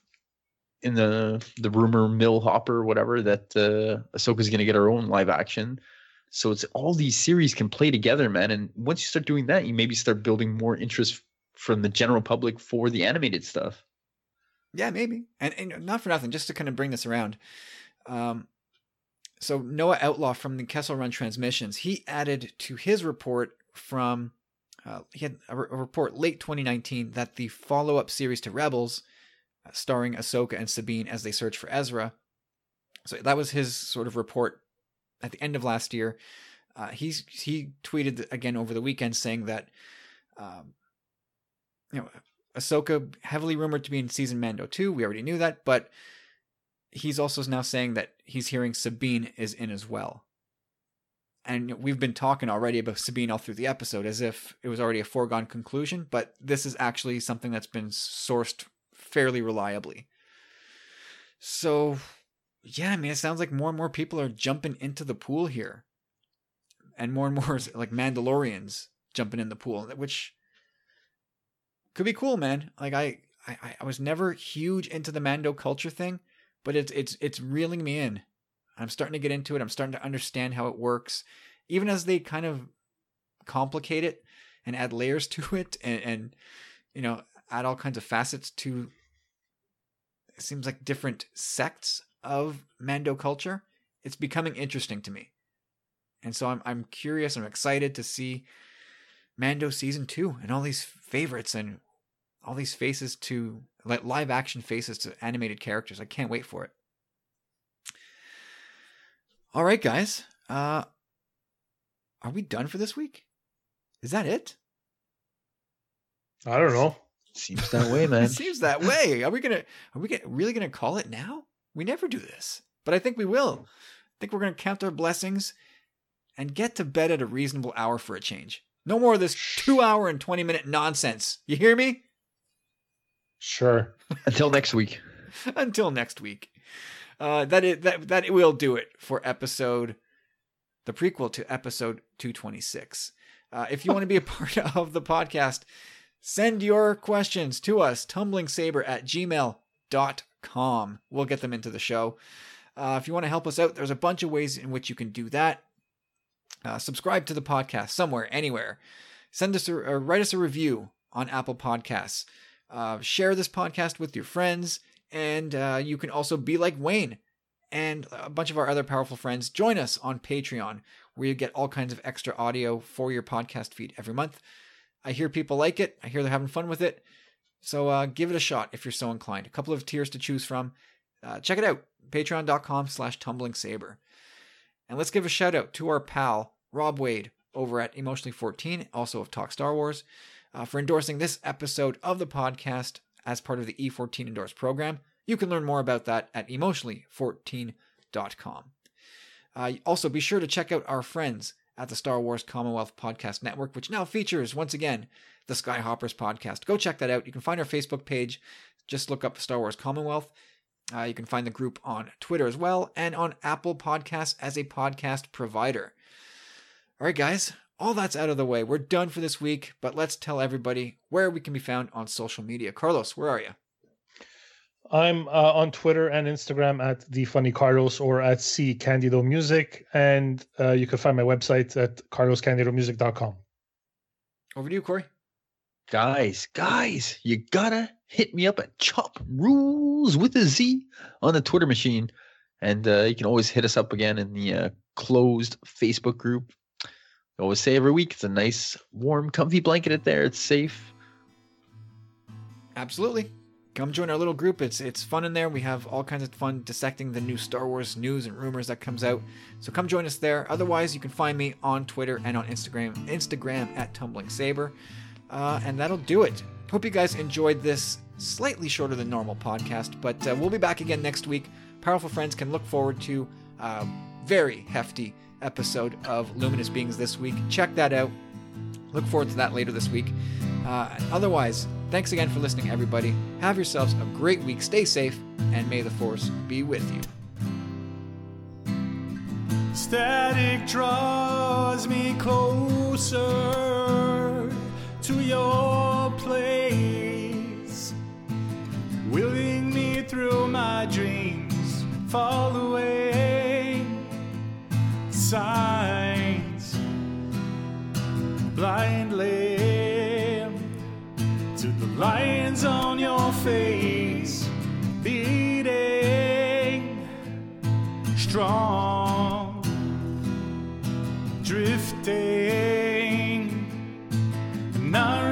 in the the rumor mill hopper whatever that uh, Ahsoka's going to get her own live action. So it's all these series can play together, man. And once you start doing that, you maybe start building more interest from the general public for the animated stuff. Yeah, maybe. And, and not for nothing, just to kind of bring this around. Um, so Noah Outlaw from the Kessel Run Transmissions, he added to his report from uh, he had a, re- a report late 2019 that the follow-up series to Rebels, uh, starring Ahsoka and Sabine as they search for Ezra. So that was his sort of report at the end of last year. Uh, he's he tweeted again over the weekend saying that, um, you know, Ahsoka heavily rumored to be in season Mando 2. We already knew that, but he's also now saying that he's hearing Sabine is in as well. And we've been talking already about Sabine all through the episode as if it was already a foregone conclusion, but this is actually something that's been sourced fairly reliably. So, yeah, I mean, it sounds like more and more people are jumping into the pool here. And more and more like Mandalorians jumping in the pool, which could be cool, man. Like I, I, I was never huge into the Mando culture thing, but it's it's it's reeling me in. I'm starting to get into it. I'm starting to understand how it works, even as they kind of complicate it and add layers to it, and, and you know add all kinds of facets to. It seems like different sects of Mando culture. It's becoming interesting to me, and so I'm I'm curious. I'm excited to see Mando season two and all these favorites and all these faces to like live action faces to animated characters. I can't wait for it. All right, guys. Uh are we done for this week? Is that it? I don't know. Seems that way, man. It seems that way. Are we gonna are we gonna, really gonna call it now? We never do this. But I think we will. I think we're gonna count our blessings and get to bed at a reasonable hour for a change. No more of this two hour and twenty minute nonsense. You hear me? Sure. Until next week. Until next week. Uh, that is, that that will do it for episode, the prequel to episode two twenty six. Uh, if you want to be a part of the podcast, send your questions to us, tumblingsaber at gmail.com. We'll get them into the show. Uh, if you want to help us out, there's a bunch of ways in which you can do that. Uh, subscribe to the podcast somewhere, anywhere. Send us a, or write us a review on Apple Podcasts. Uh, share this podcast with your friends, and uh, you can also be like Wayne and a bunch of our other powerful friends. Join us on Patreon, where you get all kinds of extra audio for your podcast feed every month. I hear people like it. I hear they're having fun with it. So uh, give it a shot if you're so inclined. A couple of tiers to choose from. Uh, check it out. Patreon.com slash tumbling saber. And let's give a shout out to our pal, Rob Wade, over at Emotionally 14, also of Talk Star Wars, uh, for endorsing this episode of the podcast as part of the E14 Endorse program. You can learn more about that at emotionally14.com. Uh, also, be sure to check out our friends at the Star Wars Commonwealth Podcast Network, which now features, once again, the Skyhoppers podcast. Go check that out. You can find our Facebook page. Just look up Star Wars Commonwealth. Uh, you can find the group on Twitter as well and on Apple Podcasts as a podcast provider. All right, guys, all that's out of the way. We're done for this week, but let's tell everybody where we can be found on social media. Carlos, where are you? I'm uh, on Twitter and Instagram at the Funny Carlos or at C Candido Music, and uh, you can find my website at carloscandidomusic.com. Over to you, Corey. Guys, guys, you gotta hit me up at Chop Rules with a Z on the Twitter machine. And uh, you can always hit us up again in the uh, closed Facebook group. I always say every week, it's a nice, warm, comfy blanket in there. It's safe. Absolutely. Come join our little group. It's it's fun in there. We have all kinds of fun dissecting the new Star Wars news and rumors that comes out. So come join us there. Otherwise, you can find me on Twitter and on Instagram. Instagram at Tumbling Saber. Uh, and that'll do it. Hope you guys enjoyed this slightly shorter than normal podcast, but uh, we'll be back again next week. Powerful friends can look forward to a very hefty episode of Luminous Beings this week. Check that out. Look forward to that later this week. Uh, otherwise, thanks again for listening, everybody. Have yourselves a great week. Stay safe, and may the Force be with you. Static draws me closer to your place, willing me through my dreams, fall away. Signs blindly to the lines on your face, beating strong, drifting. And